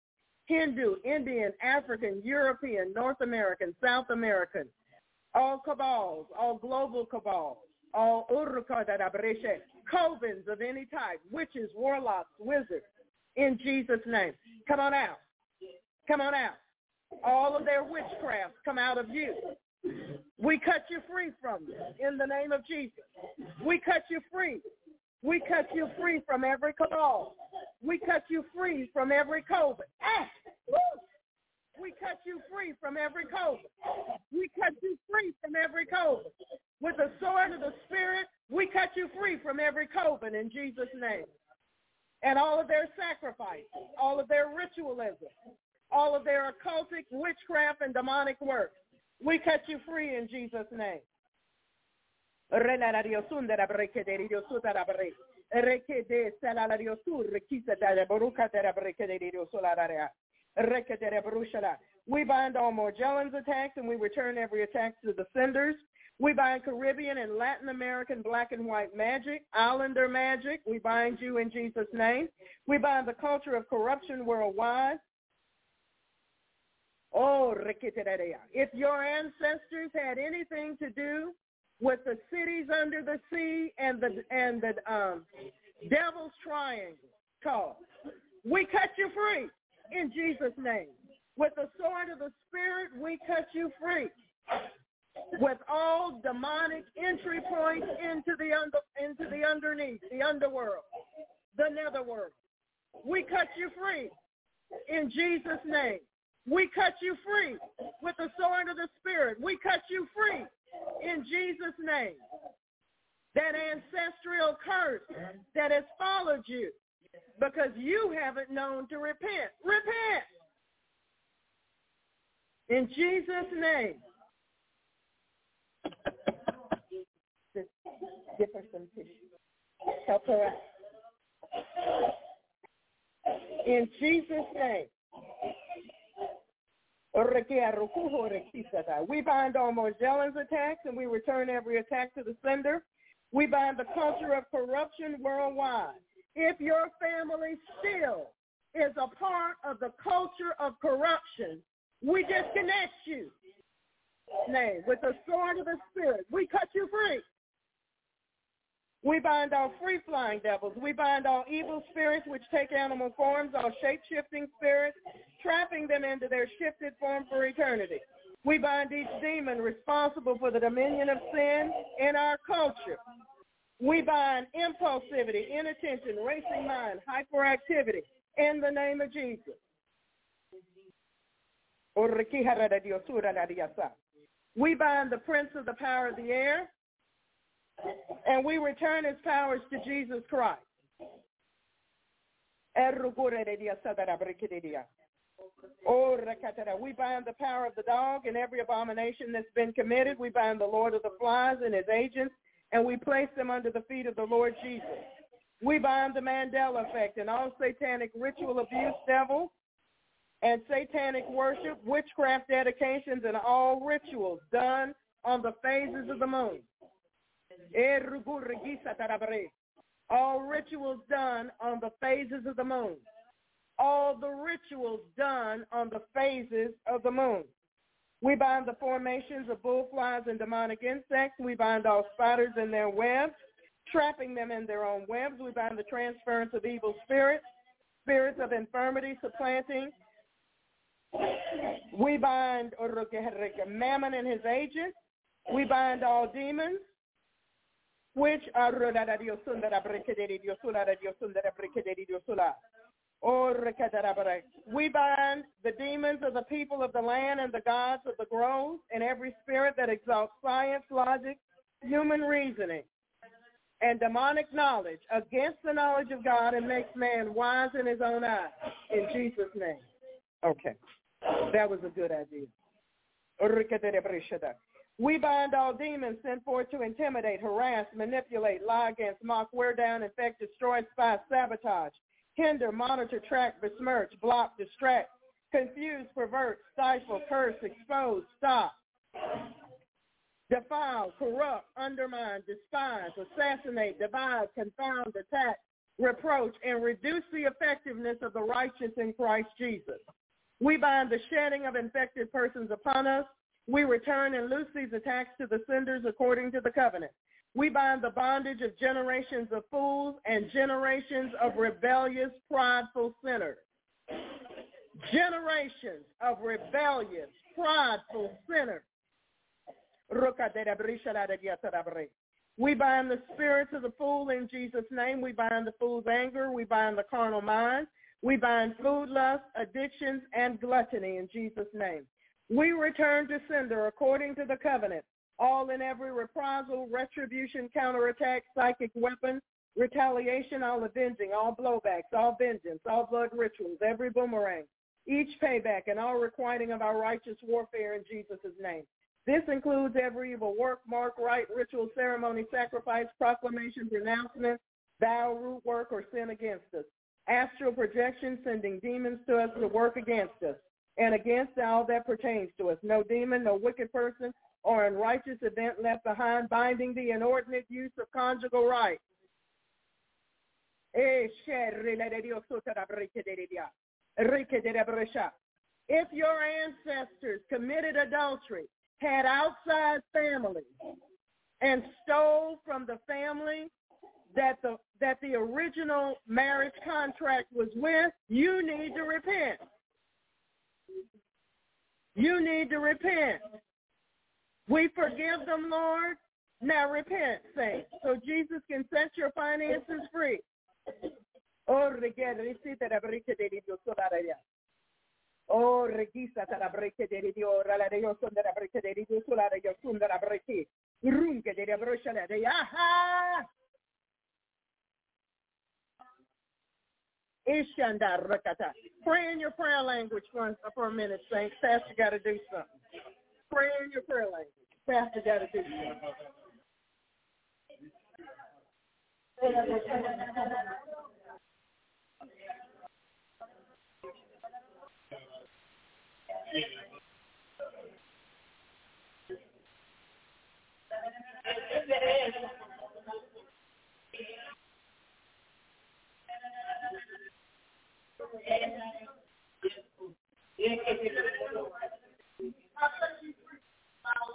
Hindu, Indian, African, European, North American, South American, all cabals, all global cabals, all covens of any type, witches, warlocks, wizards, in Jesus' name. Come on out. Come on out. All of their witchcraft come out of you. We cut you free from them in the name of Jesus. We cut you free. We cut you free from every cabal. We cut you free from every coven. Ah, we cut you free from every coven. We cut you free from every coven. With the sword of the Spirit, we cut you free from every coven in Jesus' name. And all of their sacrifices, all of their ritualism, all of their occultic witchcraft and demonic works. We cut you free in Jesus' name. We bind all Morgellons attacks and we return every attack to the senders. We bind Caribbean and Latin American black and white magic, islander magic. We bind you in Jesus' name. We bind the culture of corruption worldwide. Oh, if your ancestors had anything to do with the cities under the sea and the and the um, devil's triangle, call, we cut you free in Jesus' name. With the sword of the Spirit, we cut you free. With all demonic entry points into the under, into the underneath, the underworld, the netherworld, we cut you free in Jesus' name. We cut you free with the sword of the Spirit. We cut you free in Jesus' name. That ancestral curse that has followed you because you haven't known to repent. Repent. In Jesus' name. give her some tissue. Help her out. In Jesus' name. We bind all Morgellons attacks and we return every attack to the sender. We bind the culture of corruption worldwide. If your family still is a part of the culture of corruption, we disconnect you. Name with the sword of the spirit. We cut you free. We bind all free-flying devils. We bind all evil spirits which take animal forms, all shape-shifting spirits, trapping them into their shifted form for eternity. We bind each demon responsible for the dominion of sin in our culture. We bind impulsivity, inattention, racing mind, hyperactivity in the name of Jesus. We bind the prince of the power of the air, and we return his powers to Jesus Christ. We bind the power of the dog and every abomination that's been committed. We bind the Lord of the flies and his agents, and we place them under the feet of the Lord Jesus. We bind the Mandela effect and all satanic ritual abuse devils and satanic worship, witchcraft dedications, and all rituals done on the phases of the moon. All rituals done on the phases of the moon. All the rituals done on the phases of the moon. We bind the formations of bullflies and demonic insects. We bind all spiders in their webs, trapping them in their own webs. We bind the transference of evil spirits, spirits of infirmity, supplanting. We bind Mammon and his agents. We bind all demons, which are we bind the demons of the people of the land and the gods of the groves and every spirit that exalts science, logic, human reasoning, and demonic knowledge against the knowledge of God and makes man wise in his own eyes. In Jesus' name. Okay. That was a good idea. We bind all demons sent forth to intimidate, harass, manipulate, lie against, mock, wear down, infect, destroy, spy, sabotage, hinder, monitor, track, besmirch, block, distract, confuse, pervert, stifle, curse, expose, stop, defile, corrupt, undermine, despise, assassinate, divide, confound, attack, reproach, and reduce the effectiveness of the righteous in Christ Jesus. We bind the shedding of infected persons upon us. We return and loose these attacks to the senders according to the covenant. We bind the bondage of generations of fools and generations of rebellious, prideful sinners. Generations of rebellious, prideful sinners. We bind the spirits of the fool in Jesus' name. We bind the fool's anger. We bind the carnal mind. We bind food lust, addictions, and gluttony in Jesus' name. We return to sender according to the covenant all in every reprisal, retribution, counterattack, psychic weapon, retaliation, all avenging, all blowbacks, all vengeance, all blood rituals, every boomerang, each payback, and all requiting of our righteous warfare in Jesus' name. This includes every evil work, mark, rite, ritual, ceremony, sacrifice, proclamation, pronouncement, vow, root work, or sin against us. Astral projection, sending demons to us to work against us and against all that pertains to us. No demon, no wicked person, or unrighteous event left behind, binding the inordinate use of conjugal rights. Eh, if your ancestors committed adultery, had outside families, and stole from the family that the that the original marriage contract was with, you need to repent. You need to repent. We forgive them, Lord. Now repent, saints, so Jesus can set your finances free. Oh, Oh, regisa tara breke de dio, rala de yo son de la breke de dio, sola de yo son de la breke. Runke de la brocha de aha. Ishanda rakata. Pray in your prayer language for, for a minute, saints. Pastor got to do something. Pray in your prayer language. Pastor got to do Thank you.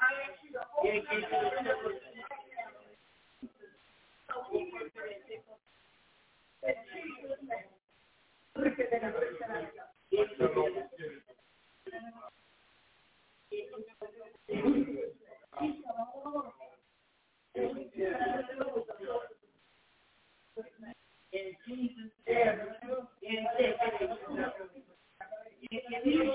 In Jesus' name, in Jesus' in Jesus'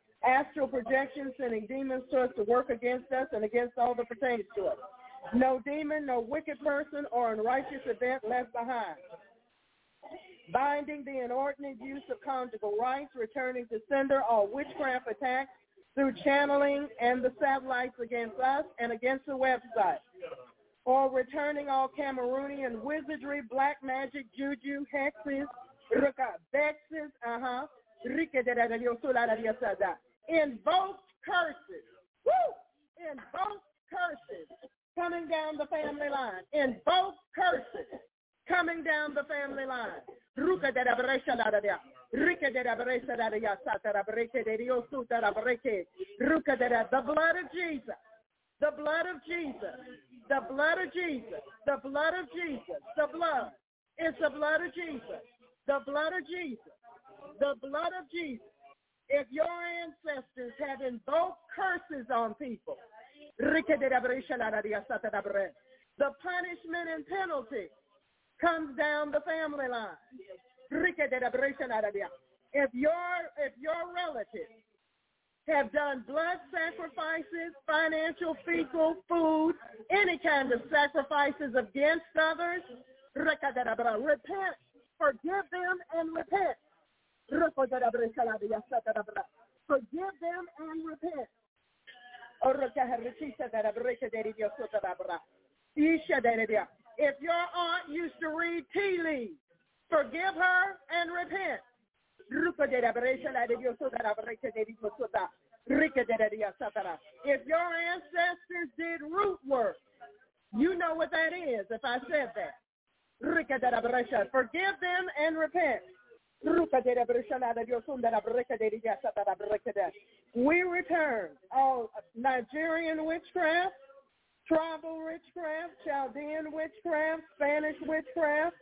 Astral projection, sending demons to us to work against us and against all that pertains to us. No demon, no wicked person, or unrighteous event left behind. Binding the inordinate use of conjugal rights, returning to sender all witchcraft attacks through channeling and the satellites against us and against the website or returning all Cameroonian wizardry, black magic, juju, hexes, vexes, uh-huh, invoked curses, woo, invoked curses coming down the family line, invoked curses coming down the family line. Ruka de la brecha de la brecha Sata de Dios suta. Ruka de la, the blood of Jesus. The blood of Jesus. The blood of Jesus. The blood of Jesus. The blood. It's the blood of Jesus. The blood of Jesus. The blood of Jesus. If your ancestors have invoked curses on people, the punishment and penalty comes down the family line. If your if your relatives have done blood sacrifices, financial, fecal, food, any kind of sacrifices against others, repent, forgive them and repent. Forgive them and repent. If your aunt used to read tea leaves, forgive her and repent. If your ancestors did root work, you know what that is if I said that. Forgive them and repent. We return all Nigerian witchcraft, tribal witchcraft, Chaldean witchcraft, Spanish witchcraft,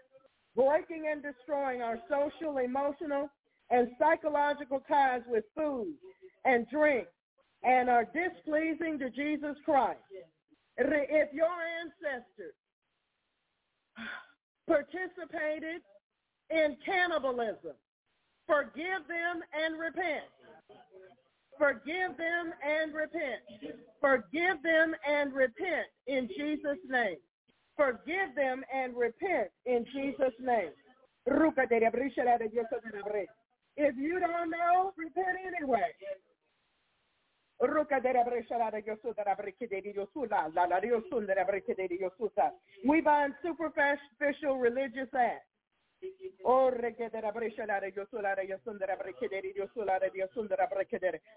breaking and destroying our social, emotional, and psychological ties with food and drink and are displeasing to Jesus Christ. If your ancestors participated in cannibalism, forgive them and repent. Forgive them and repent. Forgive them and repent in Jesus' name. Forgive them and repent in Jesus' name. If you don't know, repent anyway. We bind superficial religious acts.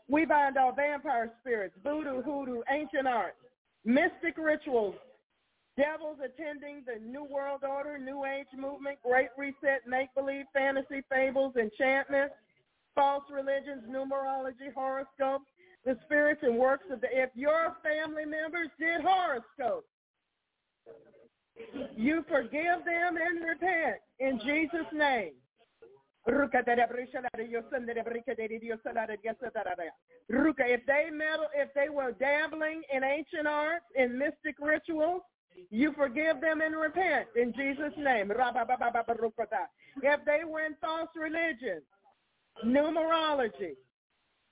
We bind all vampire spirits, voodoo, hoodoo, ancient arts, mystic rituals, devils attending the New World Order, New Age movement, Great Reset, make-believe, fantasy, fables, enchantments, false religions, numerology, horoscopes, the spirits and works of the, if your family members did horoscopes, you forgive them and repent in Jesus' name. If they meddle, if they were dabbling in ancient arts in mystic rituals, you forgive them and repent in Jesus' name. If they were in false religion, numerology,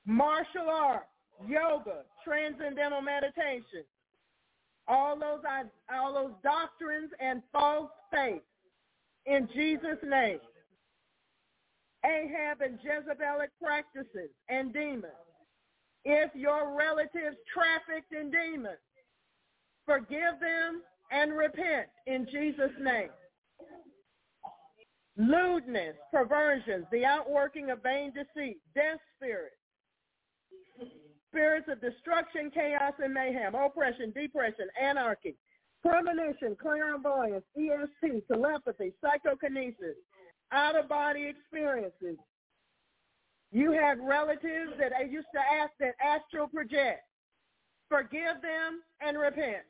martial arts, yoga, transcendental meditation, all those all those doctrines and false faith in Jesus' name. Ahab and Jezebelic practices and demons. If your relatives trafficked in demons, forgive them and repent in Jesus' name. Lewdness, perversions, the outworking of vain deceit, death spirits, spirits of destruction, chaos, and mayhem, oppression, depression, anarchy, premonition, clairvoyance, ESP, telepathy, psychokinesis, out-of-body experiences. You have relatives that I used to ask that astral project. Forgive them and repent.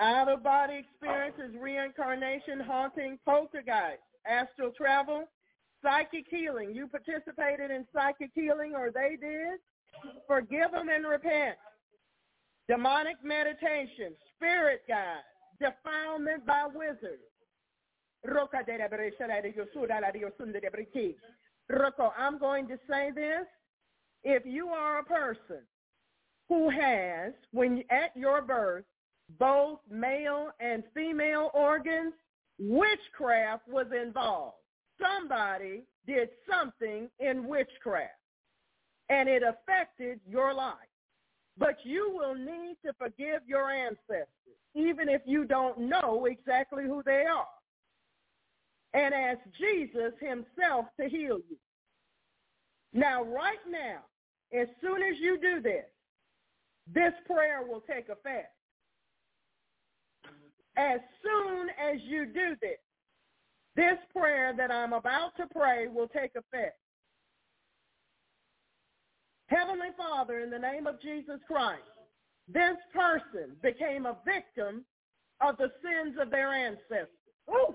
Out-of-body experiences, reincarnation, haunting, poltergeist astral travel, psychic healing. You participated in psychic healing or they did. Forgive them and repent. Demonic meditation, spirit guide, defilement by wizards. Roko, I'm going to say this. If you are a person who has, when at your birth, both male and female organs, witchcraft was involved. Somebody did something in witchcraft, and it affected your life. But you will need to forgive your ancestors, even if you don't know exactly who they are and ask Jesus himself to heal you. Now, right now, as soon as you do this, this prayer will take effect. As soon as you do this, this prayer that I'm about to pray will take effect. Heavenly Father, in the name of Jesus Christ, this person became a victim of the sins of their ancestors. Ooh.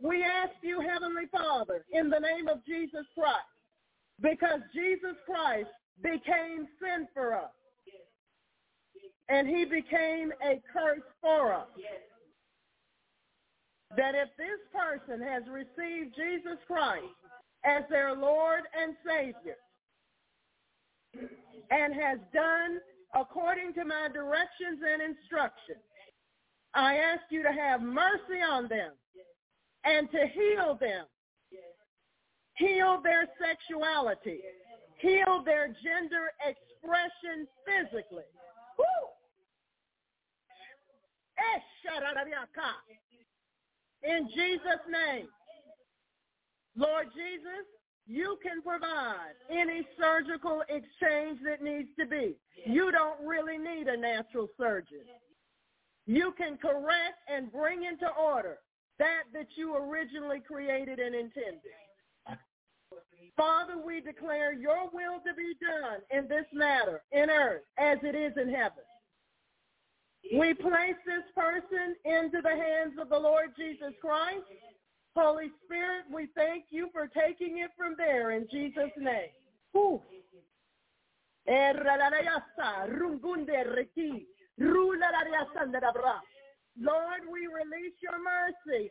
We ask you, Heavenly Father, in the name of Jesus Christ, because Jesus Christ became sin for us. And he became a curse for us. That if this person has received Jesus Christ as their Lord and Savior and has done according to my directions and instructions, I ask you to have mercy on them and to heal them. Heal their sexuality. Heal their gender expression physically. In Jesus' name. Lord Jesus, you can provide any surgical exchange that needs to be. You don't really need a natural surgeon. You can correct and bring into order that that you originally created and intended. Father, we declare your will to be done in this matter, in earth, as it is in heaven. We place this person into the hands of the Lord Jesus Christ. Holy Spirit, we thank you for taking it from there in Jesus' name. Lord, we release your mercy.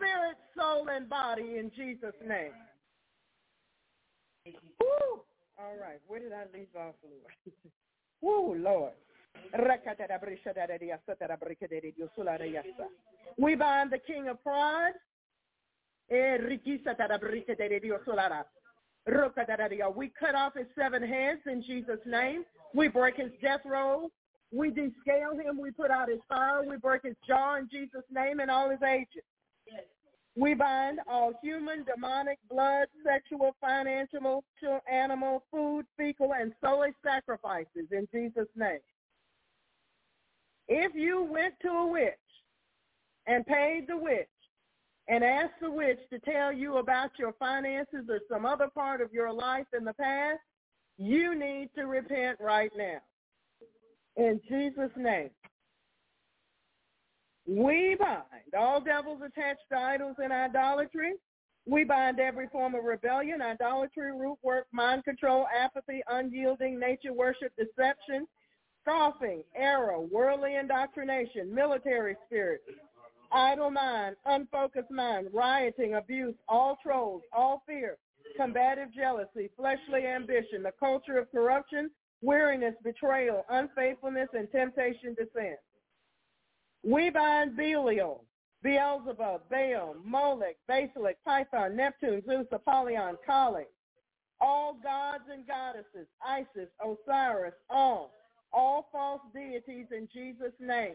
spirit, soul, and body in Jesus' name. Woo! All right, where did I leave off, Lord? Woo, Lord. We bind the king of pride. We cut off his seven heads in Jesus' name. We break his death roll. We descale him. We put out his fire. We break his jaw in Jesus' name and all his agents. We bind all human, demonic, blood, sexual, financial, animal, food, fecal, and soulish sacrifices in Jesus' name. If you went to a witch and paid the witch and asked the witch to tell you about your finances or some other part of your life in the past, you need to repent right now. In Jesus' name. We bind all devils attached to idols and idolatry. We bind every form of rebellion, idolatry, root work, mind control, apathy, unyielding, nature worship, deception, scoffing, error, worldly indoctrination, military spirit, idle mind, unfocused mind, rioting, abuse, all trolls, all fear, combative jealousy, fleshly ambition, the culture of corruption, weariness, betrayal, unfaithfulness, and temptation to sin. We bind Belial, Beelzebub, Baal, Molech, Basilic, Python, Neptune, Zeus, Apollyon, Kali, all gods and goddesses, Isis, Osiris, all, all false deities in Jesus' name.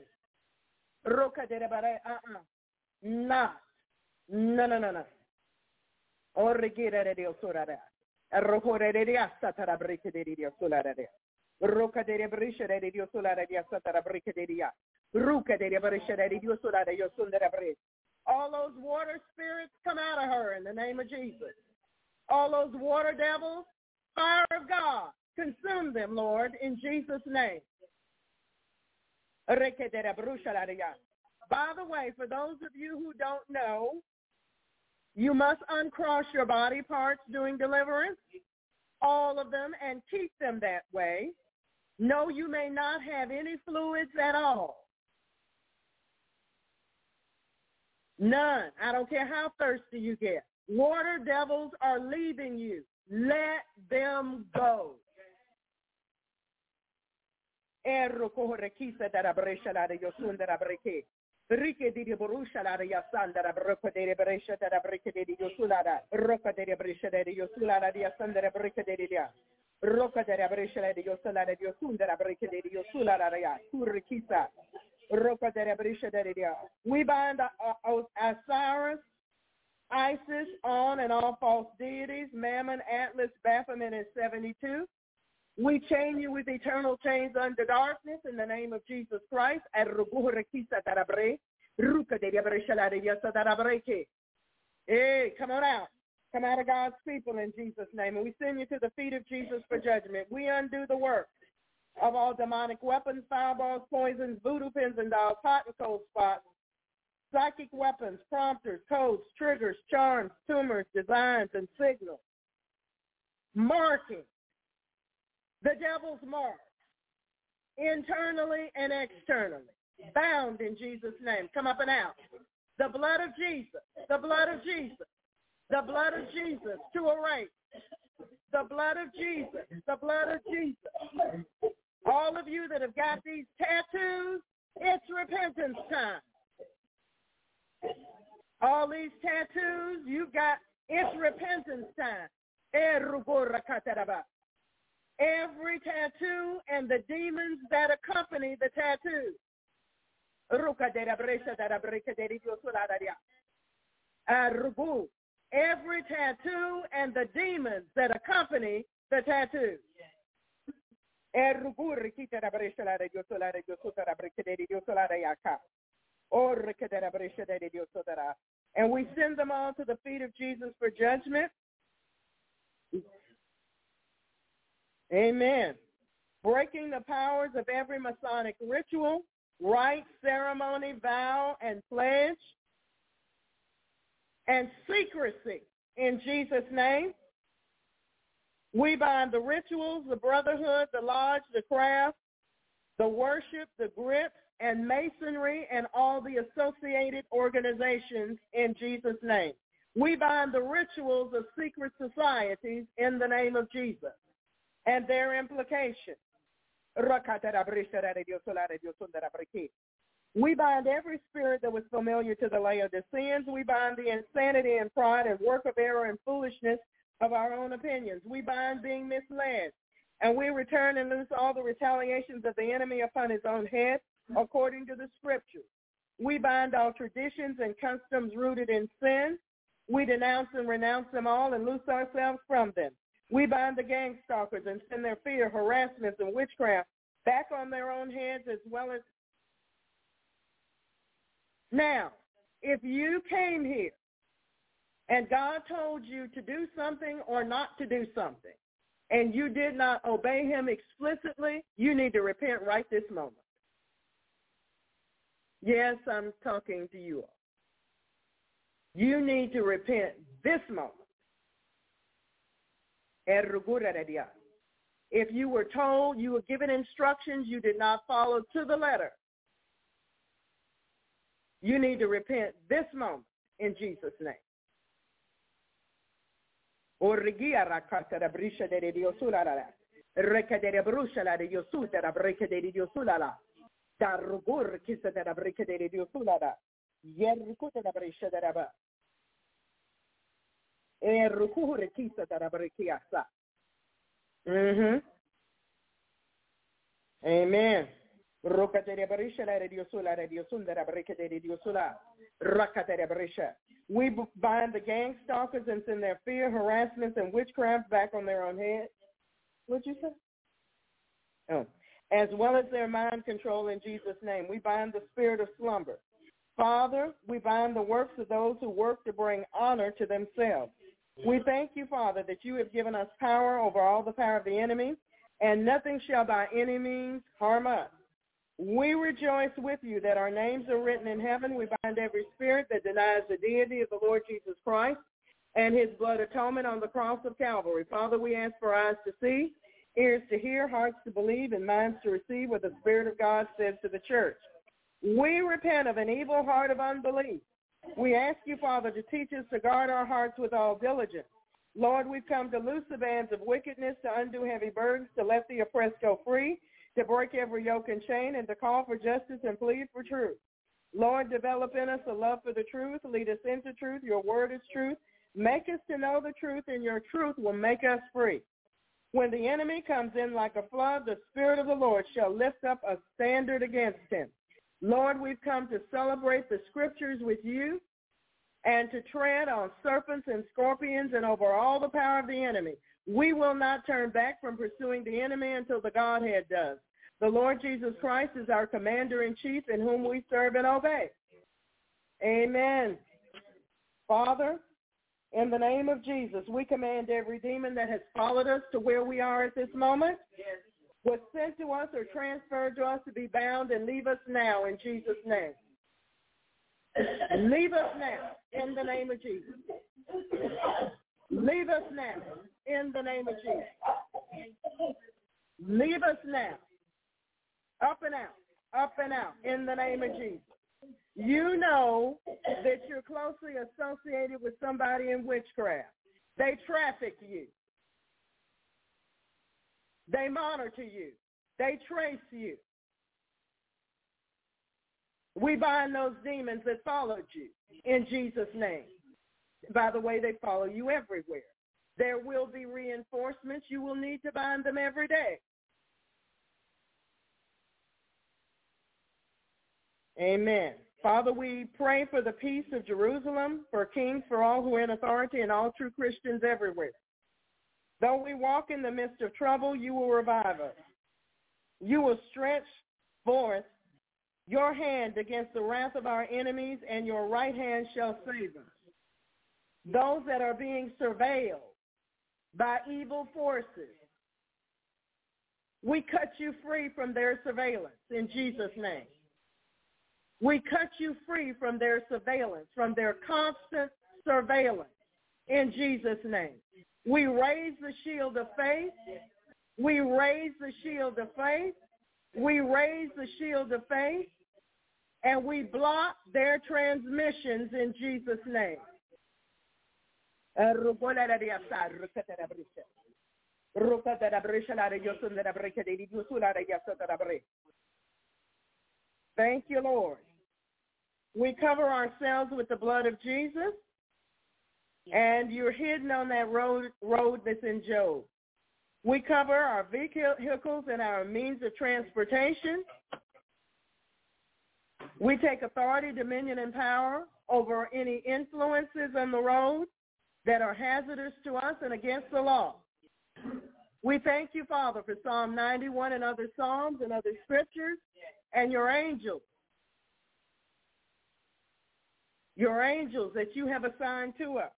Uh-uh. Not. No, no, no, no. De Dios de Dios satara de Dios. Roka de brisha de Dios Dios brike de Dios. Ruka de brisha de Dios orare Dios sundara brike. All those water spirits come out of her in the name of Jesus. All those water devils, fire of God, consume them, Lord, in Jesus' name. By the way, for those of you who don't know, you must uncross your body parts during deliverance, all of them, and keep them that way. No, you may not have any fluids at all. None. I don't care how thirsty you get. Water devils are leaving you. Let them go. Da da. Rike di borusha de yasanda da broko de brescia da breke de yosula da. Roka de brescia de yosula da yasanda da breke de dia. Roka de brescia de yosula da yosunda da breke de yosula da ya. Kurri chisa. Roka de brescia de dia. We bind uh, uh, Osiris, Isis, on and all false deities, Mammon, Atlas, Baphomet, and 72. We chain you with eternal chains under darkness in the name of Jesus Christ. Hey, come on out. Come out of God's people in Jesus' name. And we send you to the feet of Jesus for judgment. We undo the work of all demonic weapons, fireballs, poisons, voodoo pins and dolls, hot and cold spots, psychic weapons, prompters, codes, triggers, charms, tumors, designs, and signals. Marking the devil's mark, internally and externally, bound in Jesus' name. Come up and out. The blood of Jesus, the blood of Jesus, the blood of Jesus to erase. The blood of Jesus, the blood of Jesus. All of you that have got these tattoos, it's repentance time. All these tattoos, you got, it's repentance time. Every tattoo and the demons that accompany the tattoo. Uh, every tattoo and the demons that accompany the tattoo. And we send them all to the feet of Jesus for judgment. Amen. Breaking the powers of every Masonic ritual, rite, ceremony, vow, and pledge, and secrecy in Jesus' name. We bind the rituals, the brotherhood, the lodge, the craft, the worship, the grips, and masonry and all the associated organizations in Jesus' name. We bind the rituals of secret societies in the name of Jesus and their implications. We bind every spirit that was familiar to the Laodiceans. We bind the insanity and pride and work of error and foolishness of our own opinions. We bind being misled. And we return and loose all the retaliations of the enemy upon his own head according to the scriptures. We bind all traditions and customs rooted in sin. We denounce and renounce them all and loose ourselves from them. We bind the gang stalkers and send their fear, harassments, and witchcraft back on their own heads as well as now, if you came here and God told you to do something or not to do something, and you did not obey him explicitly, you need to repent right this moment. Yes, I'm talking to you all. You need to repent this moment. If you were told, you were given instructions, you did not follow to the letter, you need to repent this moment in Jesus' name. Eh, mm-hmm. Rakatere Barisha. We bind the gang stalkers and send their fear, harassments, and witchcraft back on their own head. What'd you say? Oh. As well as their mind control in Jesus' name. We bind the spirit of slumber. Father, we bind the works of those who work to bring honor to themselves. We thank you, Father, that you have given us power over all the power of the enemy, and nothing shall by any means harm us. We rejoice with you that our names are written in heaven. We bind every spirit that denies the deity of the Lord Jesus Christ and his blood atonement on the cross of Calvary. Father, we ask for eyes to see, ears to hear, hearts to believe, and minds to receive what the Spirit of God says to the church. We repent of an evil heart of unbelief. We ask you, Father, to teach us to guard our hearts with all diligence. Lord, we've come to loose the bands of wickedness, to undo heavy burdens, to let the oppressed go free, to break every yoke and chain, and to call for justice and plead for truth. Lord, develop in us a love for the truth. Lead us into truth. Your word is truth. Make us to know the truth, and your truth will make us free. When the enemy comes in like a flood, the Spirit of the Lord shall lift up a standard against him. Lord, we've come to celebrate the scriptures with you and to tread on serpents and scorpions and over all the power of the enemy. We will not turn back from pursuing the enemy until the Godhead does. The Lord Jesus Christ is our commander-in-chief in whom we serve and obey. Amen. Father, in the name of Jesus, we command every demon that has followed us to where we are at this moment, was sent to us or transferred to us to be bound and leave us now in Jesus' name. Leave us now in the name of Jesus. Leave us now in the name of Jesus. Leave us now. Up and out. Up and out in the name of Jesus. You know that you're closely associated with somebody in witchcraft. They traffic you. They monitor you. They trace you. We bind those demons that followed you in Jesus' name. By the way, they follow you everywhere. There will be reinforcements. You will need to bind them every day. Amen. Father, we pray for the peace of Jerusalem, for kings, for all who are in authority, and all true Christians everywhere. Though we walk in the midst of trouble, you will revive us. You will stretch forth your hand against the wrath of our enemies, and your right hand shall save us. Those that are being surveilled by evil forces, we cut you free from their surveillance in Jesus' name. We cut you free from their surveillance, from their constant surveillance in Jesus' name. We raise the shield of faith. We raise the shield of faith. We raise the shield of faith. And we block their transmissions in Jesus' name. Thank you, Lord. We cover ourselves with the blood of Jesus, and you're hidden on that road, road that's in Job. We cover our vehicles and our means of transportation. We take authority, dominion, and power over any influences on the road that are hazardous to us and against the law. We thank you, Father, for Psalm 91 and other psalms and other scriptures and your angels. Your angels that you have assigned to us.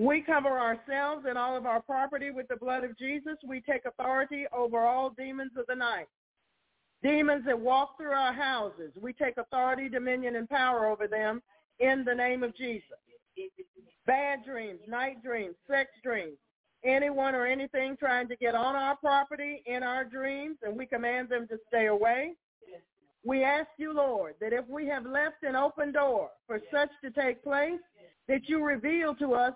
We cover ourselves and all of our property with the blood of Jesus. We take authority over all demons of the night. Demons that walk through our houses, we take authority, dominion, and power over them in the name of Jesus. Bad dreams, night dreams, sex dreams, anyone or anything trying to get on our property in our dreams, and we command them to stay away. We ask you, Lord, that if we have left an open door for such to take place, that you reveal to us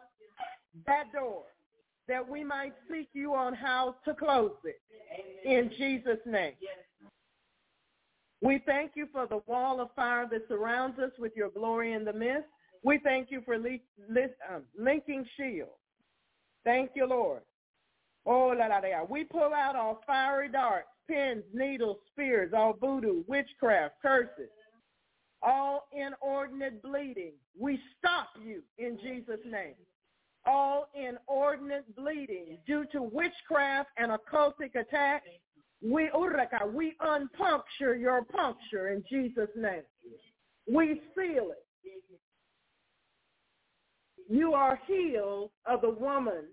that door, that we might seek you on how to close it. In Jesus' name. We thank you for the wall of fire that surrounds us with your glory in the midst. We thank you for um, linking shield. Thank you, Lord. Oh, la la la. We pull out all fiery darts, pins, needles, spears, all voodoo, witchcraft, curses, all inordinate bleeding. We stop you in Jesus' name. All inordinate bleeding due to witchcraft and occultic attacks. We uraka, we unpuncture your puncture in Jesus' name. We seal it. You are healed of the woman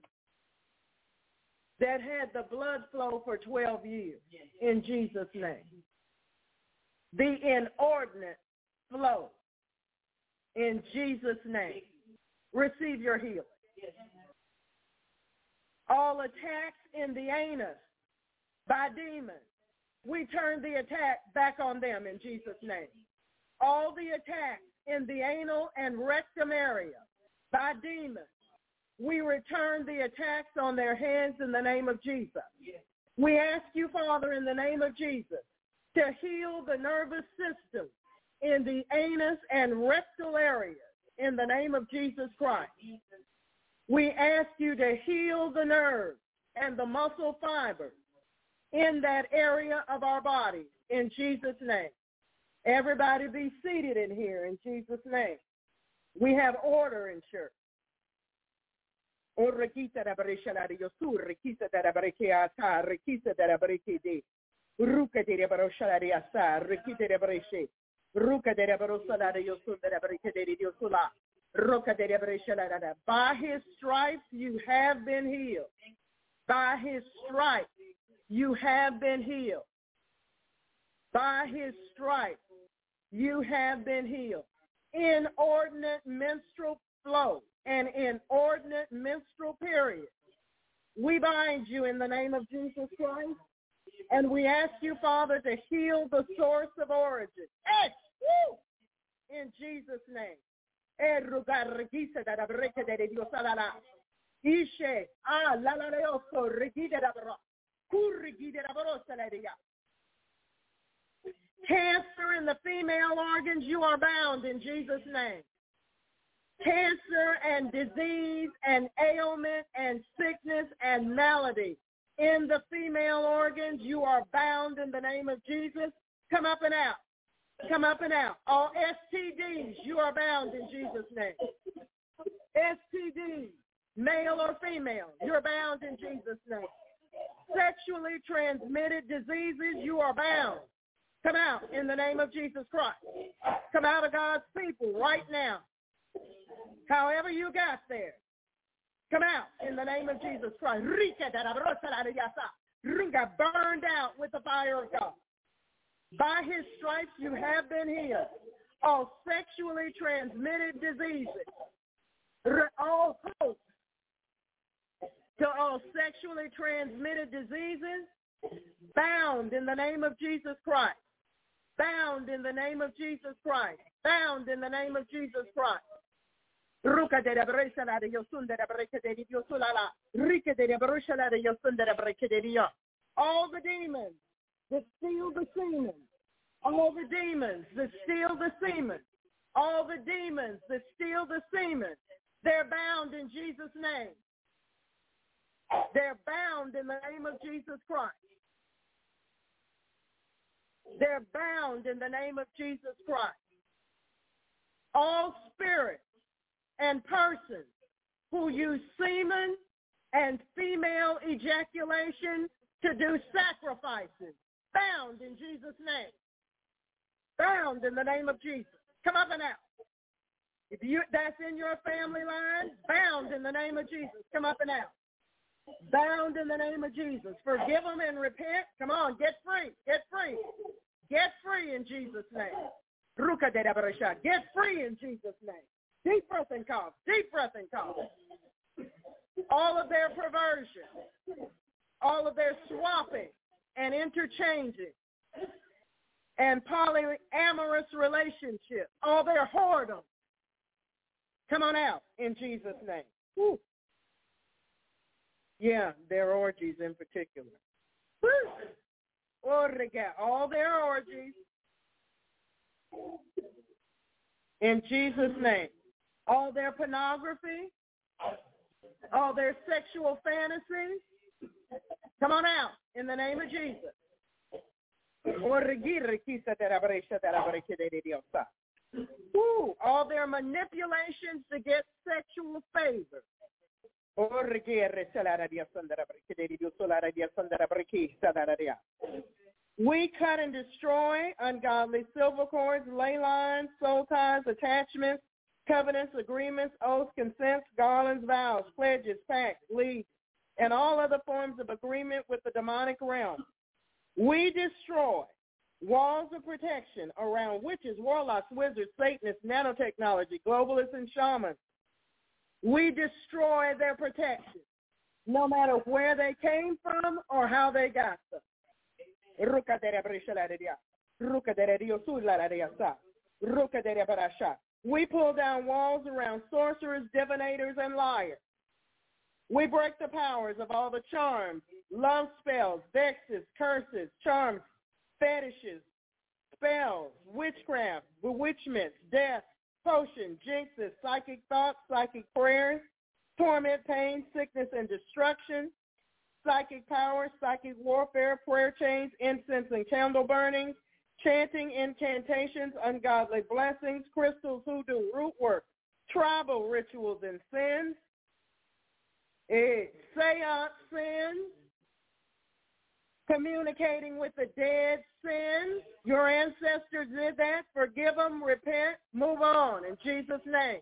that had the blood flow for 12 years in Jesus' name. The inordinate flow in Jesus' name. Receive your healing. All attacks in the anus by demons, we turn the attack back on them in Jesus' name. All the attacks in the anal and rectum area by demons, we return the attacks on their hands in the name of Jesus. We ask you, Father, in the name of Jesus, to heal the nervous system in the anus and rectal areas in the name of Jesus Christ. We ask you to heal the nerves and the muscle fibers in that area of our body in Jesus' name. Everybody be seated in here in Jesus' name. We have order in church. By his stripes you have been healed. By his stripes you have been healed. By his stripes you have been healed. Inordinate menstrual flow and inordinate menstrual period. We bind you in the name of Jesus Christ, and we ask you, Father, to heal the source of origin. Woo! In Jesus' name. Ishe, ah, la la leoso, rigide da bro, kurigide da bro salaria. Cancer in the female organs, you are bound in Jesus' name cancer and disease and ailment and sickness and malady in the female organs. You are bound in the name of Jesus. Come up and out. Come up and out. All STDs, you are bound in Jesus' name. STDs, male or female, you're bound in Jesus' name. Sexually transmitted diseases, you are bound. Come out in the name of Jesus Christ. Come out of God's people right now. However you got there, come out in the name of Jesus Christ. Rika, burned out with the fire of God. By his stripes you have been healed. All sexually transmitted diseases, all hope to all sexually transmitted diseases, bound in the name of Jesus Christ. Bound in the name of Jesus Christ. Bound in the name of Jesus Christ. Ruka de Bresala de de Rika de Bresala de de Brecaderia. All the demons that steal the semen, all the demons that steal the semen, all the demons that steal the semen, they're bound in Jesus' name. They're bound in the name of Jesus Christ. They're bound in the name of Jesus Christ. All spirits and persons who use semen and female ejaculation to do sacrifices. Bound in Jesus' name. Bound in the name of Jesus. Come up and out. If you that's in your family line, bound in the name of Jesus. Come up and out. Bound in the name of Jesus. Forgive them and repent. Come on, get free. Get free. Get free in Jesus' name. Get free in Jesus' name. Deep breath and cough. Deep breath and cough. All of their perversion, all of their swapping and interchanging, and polyamorous relationships, all oh, their whoredom. Come on out in Jesus' name. Woo. Yeah, their orgies in particular. Woo. Oh, all their orgies. In Jesus' name all their pornography, all their sexual fantasies, Come on out in the name of Jesus. Woo, all their manipulations to get sexual favor. We cut and destroy ungodly silver cords, ley lines, soul ties, attachments, covenants, agreements, oaths, consents, garlands, vows, pledges, pacts, leagues, and all other forms of agreement with the demonic realm. We destroy walls of protection around witches, warlocks, wizards, Satanists, nanotechnology, globalists, and shamans. We destroy their protection, no matter where they came from or how they got them. We pull down walls around sorcerers, divinators, and liars. We break the powers of all the charms, love spells, vexes, curses, charms, fetishes, spells, witchcraft, bewitchments, death, potions, jinxes, psychic thoughts, psychic prayers, torment, pain, sickness, and destruction, psychic powers, psychic warfare, prayer chains, incense and candle burnings, chanting, incantations, ungodly blessings, crystals, hoodoo, root work, tribal rituals and sins, eh, seance sins, communicating with the dead sins. Your ancestors did that. Forgive them, repent, move on in Jesus' name.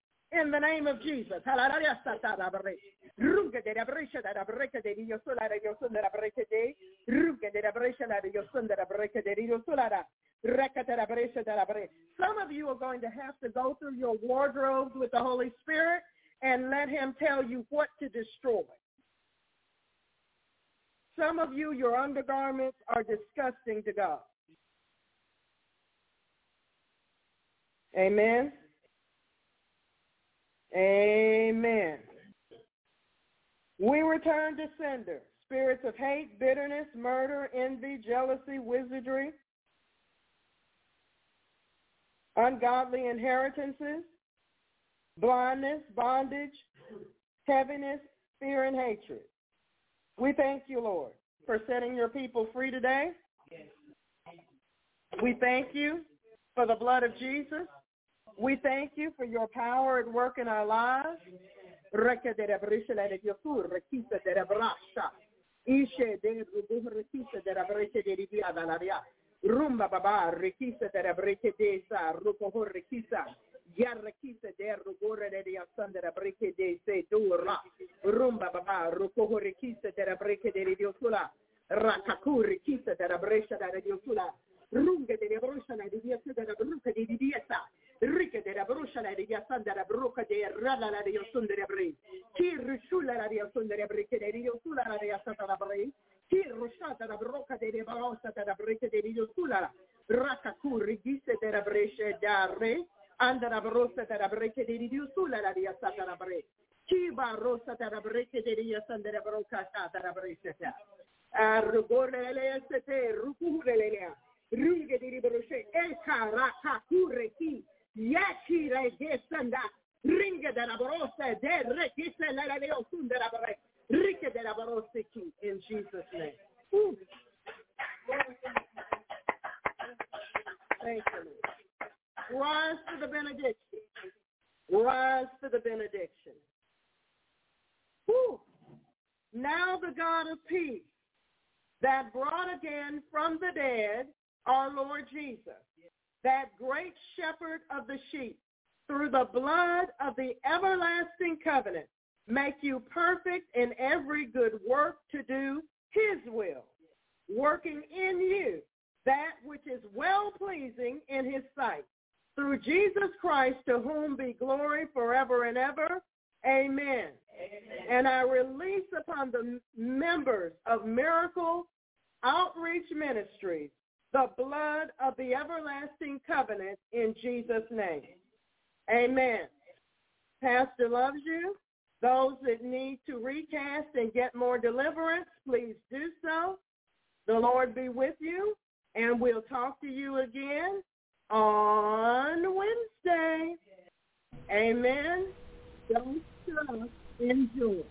in the name of Jesus. Some of you are going to have to go through your wardrobes with the Holy Spirit and let him tell you what to destroy. Some of you, your undergarments are disgusting to God. Amen. Amen. We return to sender. Spirits of hate, bitterness, murder, envy, jealousy, wizardry, ungodly inheritances, blindness, bondage, heaviness, fear, and hatred. We thank you, Lord, for setting your people free today. We thank you for the blood of Jesus. We thank you for your power at work in our lives. Rumba baba rekisa de breke de sa rekisa ya rekisa de rugore de sandra breke de se dura rumba baba rekisa de breke de rakaku rekisa de brescia de runga de broscia de de de sa Rike de la bruscia la ria sanda la bruca de rala la la de la stata la bre. Chi rusciata la bruca de le barossa da de de la darre. Anda la brossa da bre che de la la de stata la. Di e chi Yaki regesanda. Ringa de la borosa de rekise la la leo sunda la bare. Rike de la borosa ki in Jesus name. Thank you. Rise to the benediction. Rise to the benediction. Now the God of peace that brought again from the dead our Lord Jesus that great shepherd of the sheep, through the blood of the everlasting covenant, make you perfect in every good work to do his will, working in you that which is well-pleasing in his sight. Through Jesus Christ, to whom be glory forever and ever. Amen. Amen. And I release upon the members of Miracle Outreach Ministries the blood of the everlasting covenant in Jesus' name. Amen. Pastor loves you. Those that need to recast and get more deliverance, please do so. The Lord be with you, and we'll talk to you again on Wednesday. Amen. Don't. Enjoy.